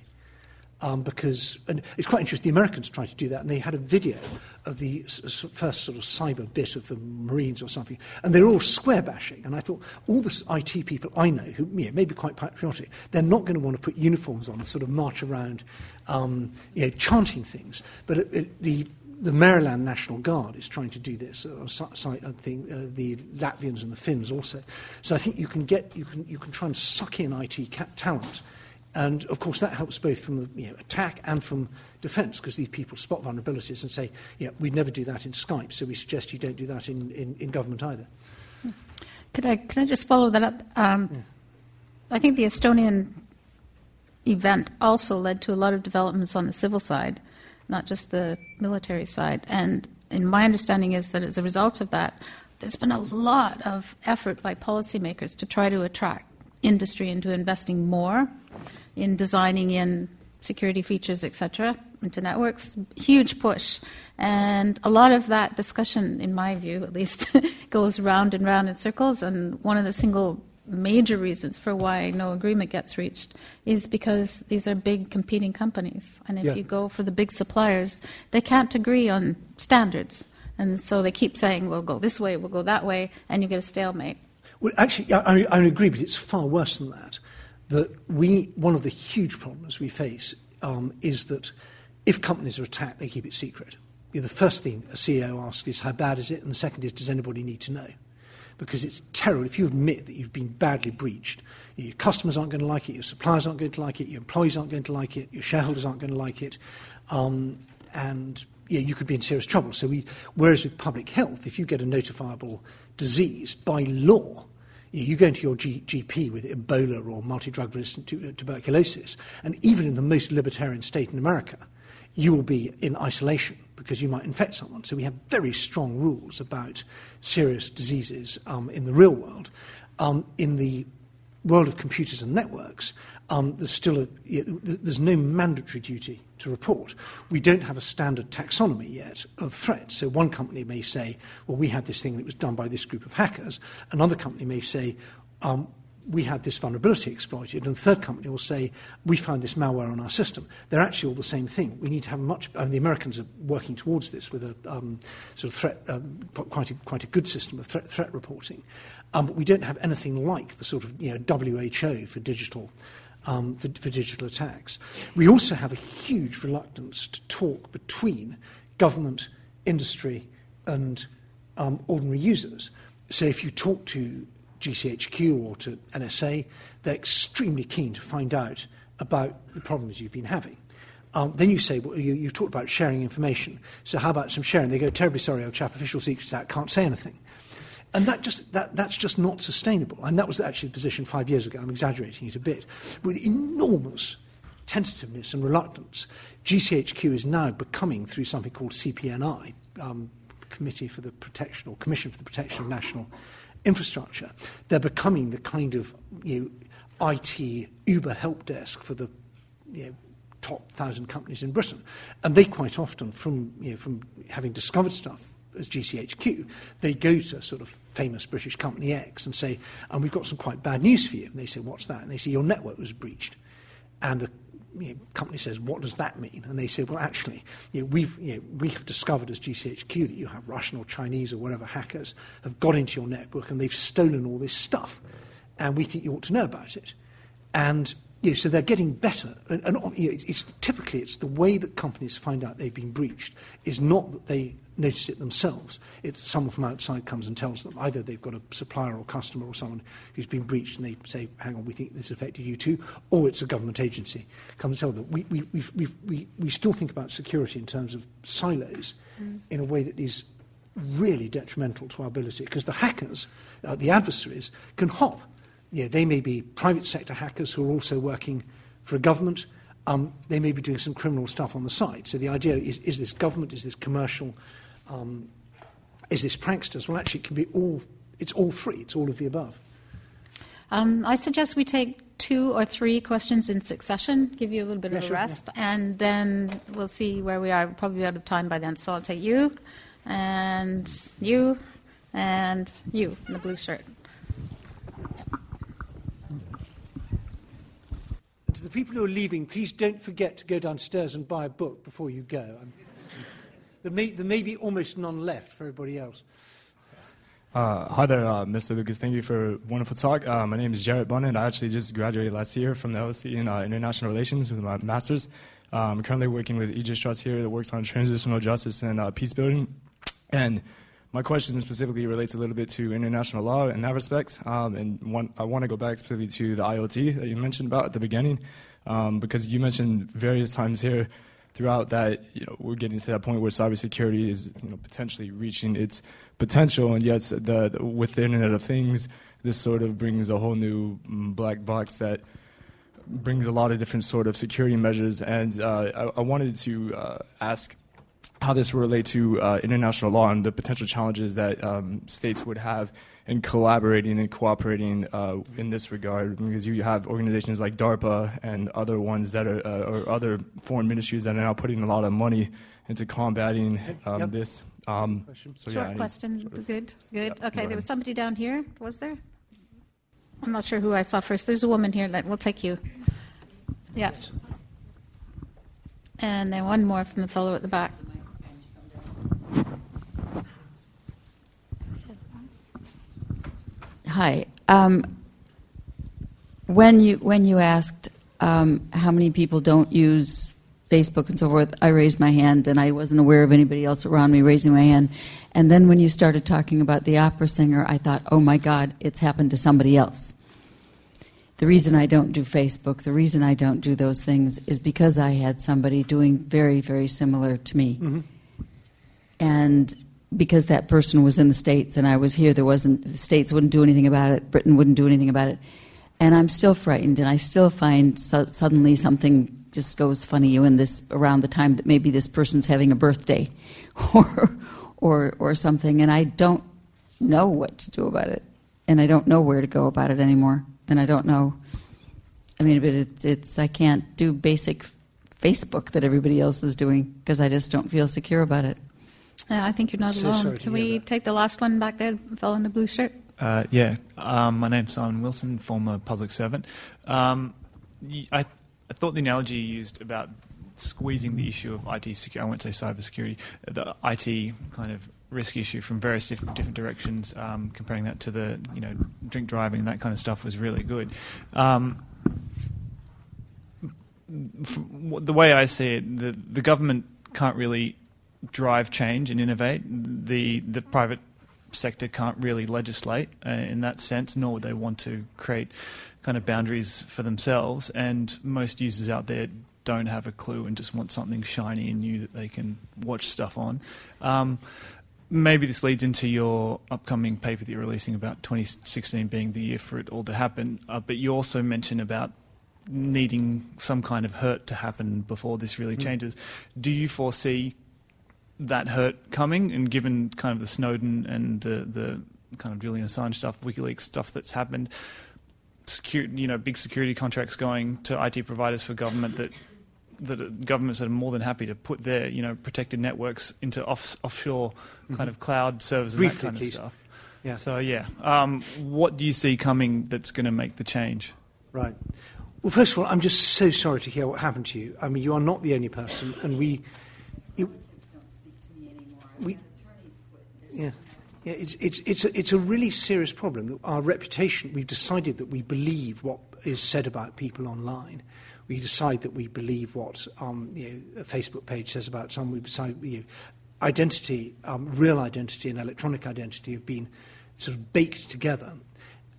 um, because and it's quite interesting. The Americans tried to do that, and they had a video of the s- first sort of cyber bit of the Marines or something, and they're all square bashing. And I thought, all the IT people I know, who may be quite patriotic, they're not going to want to put uniforms on and sort of march around, um, you know, chanting things. But it, it, the the Maryland National Guard is trying to do this. Uh, I think uh, the Latvians and the Finns also. So I think you can get you can you can try and suck in IT talent and of course, that helps both from the you know, attack and from defence, because these people spot vulnerabilities and say, yeah, we'd never do that in Skype, so we suggest you don't do that in, in, in government either.
Could I, could I just follow that up? Um, yeah. I think the Estonian event also led to a lot of developments on the civil side, not just the military side. And, and my understanding is that as a result of that, there's been a lot of effort by policymakers to try to attract industry into investing more in designing in security features, etc., into networks. Huge push. And a lot of that discussion, in my view at least, goes round and round in circles. And one of the single major reasons for why no agreement gets reached is because these are big competing companies. And if yeah. you go for the big suppliers, they can't agree on standards. And so they keep saying, we'll go this way, we'll go that way, and you get a stalemate.
Well, actually, I, I agree, but it's far worse than that that we, one of the huge problems we face um, is that if companies are attacked, they keep it secret. You know, the first thing a CEO asks is, how bad is it? And the second is, does anybody need to know? Because it's terrible. If you admit that you've been badly breached, your customers aren't going to like it, your suppliers aren't going to like it, your employees aren't going to like it, your shareholders aren't going to like it, um, and know, you could be in serious trouble. So we, whereas with public health, if you get a notifiable disease, by law, you go into your G- GP with Ebola or multi-drug resistant tu- tuberculosis, and even in the most libertarian state in America, you will be in isolation because you might infect someone. So we have very strong rules about serious diseases um, in the real world. Um, in the world of computers and networks, um, there's still a, there's no mandatory duty to report. We don't have a standard taxonomy yet of threats. So one company may say, well, we had this thing and it was done by this group of hackers. Another company may say, um, we had this vulnerability exploited. And the third company will say, we found this malware on our system. They're actually all the same thing. We need to have much, I mean, the Americans are working towards this with a um, sort of threat, um, quite, a, quite a good system of threat, threat reporting. Um, but we don't have anything like the sort of you know, WHO for digital um, for, for digital attacks. We also have a huge reluctance to talk between government, industry, and um, ordinary users. So if you talk to GCHQ or to NSA, they're extremely keen to find out about the problems you've been having. Um, then you say, well, you, you've talked about sharing information, so how about some sharing? They go, terribly sorry, old chap, Official Secrets Act, can't say anything. And that just, that, that's just not sustainable. And that was actually the position five years ago. I'm exaggerating it a bit. With enormous tentativeness and reluctance, GCHQ is now becoming, through something called CPNI, um, Committee for the Protection or Commission for the Protection of National Infrastructure, they're becoming the kind of you know, IT Uber help desk for the you know, top thousand companies in Britain. And they quite often, from, you know, from having discovered stuff as GCHQ, they go to sort of famous British company X and say, and we've got some quite bad news for you. And they say, what's that? And they say, your network was breached. And the you know, company says, what does that mean? And they say, well, actually, you know, we've, you know, we have discovered as GCHQ that you have Russian or Chinese or whatever hackers have got into your network and they've stolen all this stuff. And we think you ought to know about it. And know, so they're getting better. And, and you know, it's, it's, typically, it's the way that companies find out they've been breached is not that they notice it themselves. It's someone from outside comes and tells them. Either they've got a supplier or customer or someone who's been breached and they say, hang on, we think this affected you too, or it's a government agency come and tell them. We, we, we, we, we, we still think about security in terms of silos mm. in a way that is really detrimental to our ability because the hackers, uh, the adversaries, can hop. Yeah, they may be private sector hackers who are also working for a government. Um, they may be doing some criminal stuff on the side. So the idea is, is this government, is this commercial, um, is this pranksters? Well, actually, it can be all, it's all three, it's all of the above.
Um, I suggest we take two or three questions in succession, give you a little bit
yeah,
of a
sure,
rest,
yeah.
and then we'll see where we are. We're probably out of time by then, so I'll take you, and you, and you in the blue shirt.
To the people who are leaving, please don't forget to go downstairs and buy a book before you go. There may, there may be almost none left for everybody else.
Uh, hi there, uh, Mr. Lucas. Thank you for a wonderful talk. Uh, my name is Jarrett Bunnan. I actually just graduated last year from the LSE in uh, International Relations with my master's. Uh, I'm currently working with Aegis Trust here that works on transitional justice and uh, peace building. And my question specifically relates a little bit to international law in that respect. Um, and one, I want to go back specifically to the IoT that you mentioned about at the beginning, um, because you mentioned various times here throughout that, you know, we're getting to that point where cybersecurity is, you know, potentially reaching its potential, and yet the, the, with the Internet of Things, this sort of brings a whole new mm, black box that brings a lot of different sort of security measures. And uh, I, I, wanted to uh, ask how this would relate to uh, international law and the potential challenges that um, states would have in collaborating and cooperating uh, in this regard because you have organizations like DARPA and other ones that are, uh, or other foreign ministries that are now putting a lot of money into combating um,
yep.
this. Um,
so Short yeah, question. Sort of good. Good. Yep, okay. There was somebody down here. Was there? I'm not sure who I saw first. There's a woman here. That we'll take you. Yeah. And then one more from the fellow at the back.
Hi. Um, when you when you asked um, how many people don't use Facebook and so forth, I raised my hand, and I wasn't aware of anybody else around me raising my hand. And then when you started talking about the opera singer, I thought, oh my God, it's happened to somebody else. The reason I don't do Facebook, the reason I don't do those things, is because I had somebody doing very, very similar to me.
Mm-hmm.
And because that person was in the States and I was here, there wasn't, the States wouldn't do anything about it, Britain wouldn't do anything about it. And I'm still frightened, and I still find so, suddenly something just goes funny when this around the time that maybe this person's having a birthday or, or, or something, and I don't know what to do about it. And I don't know where to go about it anymore. And I don't know. I mean, but it, it's, I can't do basic Facebook that everybody else is doing because I just don't feel secure about it.
Uh, I think you're not
so
alone. Can we
that.
take the last one back there, the fellow in the blue shirt?
Uh, yeah, um, my name's Simon Wilson, former public servant. Um, I, I thought the analogy you used about squeezing the issue of IT security, I won't say cyber security, the IT kind of risk issue from various different, different directions, um, comparing that to the you know drink driving and that kind of stuff was really good. Um, the way I see it, the, the government can't really drive change and innovate. The the private sector can't really legislate uh, in that sense, nor would they want to create kind of boundaries for themselves. And most users out there don't have a clue and just want something shiny and new that they can watch stuff on. Um, maybe this leads into your upcoming paper that you're releasing about 2016 being the year for it all to happen. Uh, but you also mentioned about needing some kind of hurt to happen before this really mm. changes. Do you foresee that hurt coming, and given kind of the Snowden and the the kind of Julian Assange stuff, WikiLeaks stuff that's happened, secure, you know, big security contracts going to IT providers for government that that governments are more than happy to put their you know protected networks into off, offshore
Mm-hmm.
kind of cloud servers and
Briefly,
that kind
please.
of stuff.
Yeah.
So yeah, um, what do you see coming that's going to make the change?
Right. Well, first of all, I'm just so sorry to hear what happened to you. I mean, you are not the only person, and we. It, we yeah. Yeah, it's, it's, it's, a, it's a really serious problem. that Our reputation, we've decided that we believe what is said about people online. We decide that we believe what um, you know, a Facebook page says about someone. We decide you know, identity, um, real identity and electronic identity have been sort of baked together,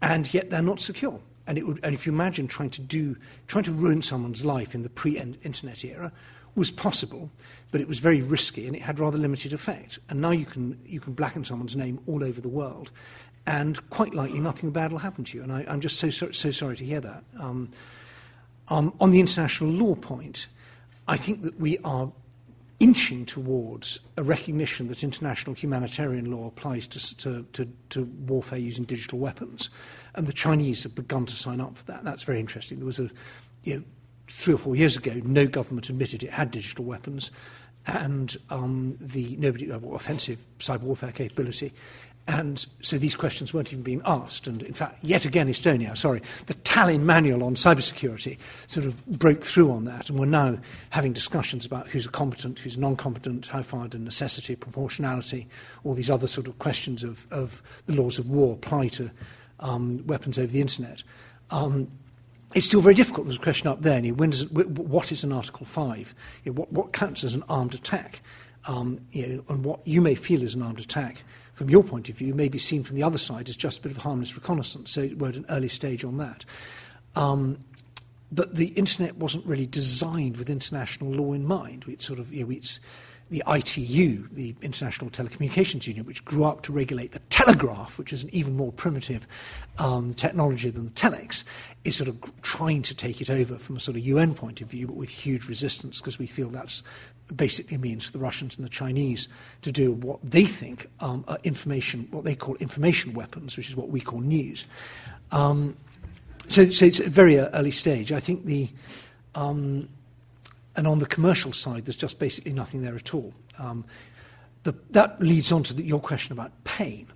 and yet they're not secure. And, it would, and if you imagine trying to do, trying to ruin someone's life in the pre-internet era, was possible, but it was very risky and it had rather limited effect. And now you can, you can blacken someone's name all over the world, and quite likely nothing bad will happen to you. And I, I'm just so, so, so sorry to hear that. Um, um, on the international law point, I think that we are inching towards a recognition that international humanitarian law applies to, to, to, to warfare using digital weapons. And the Chinese have begun to sign up for that. That's very interesting. There was a, you know, three or four years ago, no government admitted it had digital weapons and um, the nobody uh, offensive cyber warfare capability. And so these questions weren't even being asked. And in fact, yet again, Estonia, sorry, the Tallinn manual on cybersecurity sort of broke through on that. And we're now having discussions about who's competent, who's non competent, how far do necessity, proportionality, all these other sort of questions of, of the laws of war apply to um, weapons over the internet. Um, it's still very difficult. There's a question up there. When does, what is an Article 5? You know, what, what counts as an armed attack? Um, you know, and what you may feel is an armed attack from your point of view may be seen from the other side as just a bit of harmless reconnaissance. So we're at an early stage on that. Um, but the internet wasn't really designed with international law in mind. It's sort of, you know, it's the ITU, the International Telecommunications Union, which grew up to regulate the telegraph, which is an even more primitive um, technology than the telex, is sort of trying to take it over from a sort of UN point of view, but with huge resistance because we feel that's basically means for the Russians and the Chinese to do what they think um, are information, what they call information weapons, which is what we call news. Um, so, so it's a very early stage. I think the um, and on the commercial side, there's just basically nothing there at all. Um, the, that leads on to the, your question about pain.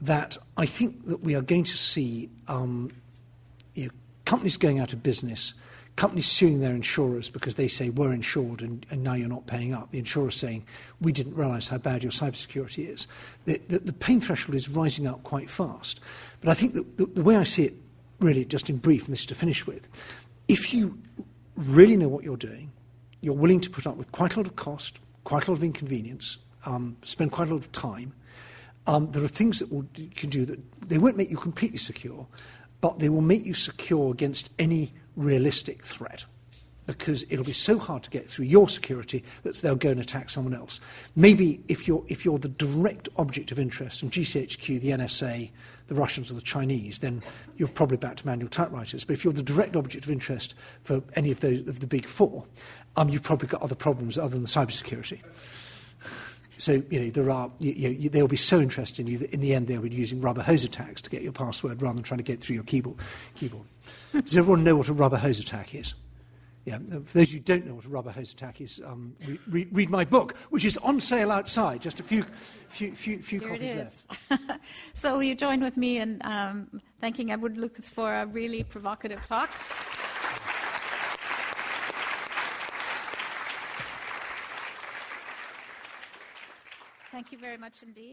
That I think that we are going to see um, you know, companies going out of business, companies suing their insurers because they say we're insured and, and now you're not paying up. The insurer saying we didn't realise how bad your cybersecurity is. The, the, the, pain threshold is rising up quite fast. But I think that the, the way I see it, really, just in brief, and this is to finish with, if you really know what you're doing, you're willing to put up with quite a lot of cost, quite a lot of inconvenience, um, spend quite a lot of time. Um, there are things that will, you can do that they won't make you completely secure, but they will make you secure against any realistic threat. Because it'll be so hard to get through your security that they'll go and attack someone else. Maybe if you're, if you're the direct object of interest from GCHQ, the NSA, the Russians or the Chinese, then you're probably back to manual typewriters. But if you're the direct object of interest for any of, those, of the big four, um, you've probably got other problems other than cybersecurity. So, you know, there are, you, you, they'll be so interested in you that in the end they'll be using rubber hose attacks to get your password rather than trying to get through your keyboard. keyboard. Does everyone know what a rubber hose attack is? Yeah, for those who don't know what a rubber hose attack is, um, re- re- read my book, which is on sale outside. Just a few, few, few, few
Here
copies
it
left.
so will you join with me in um, thanking Edward Lucas for a really provocative talk? Thank you very much indeed.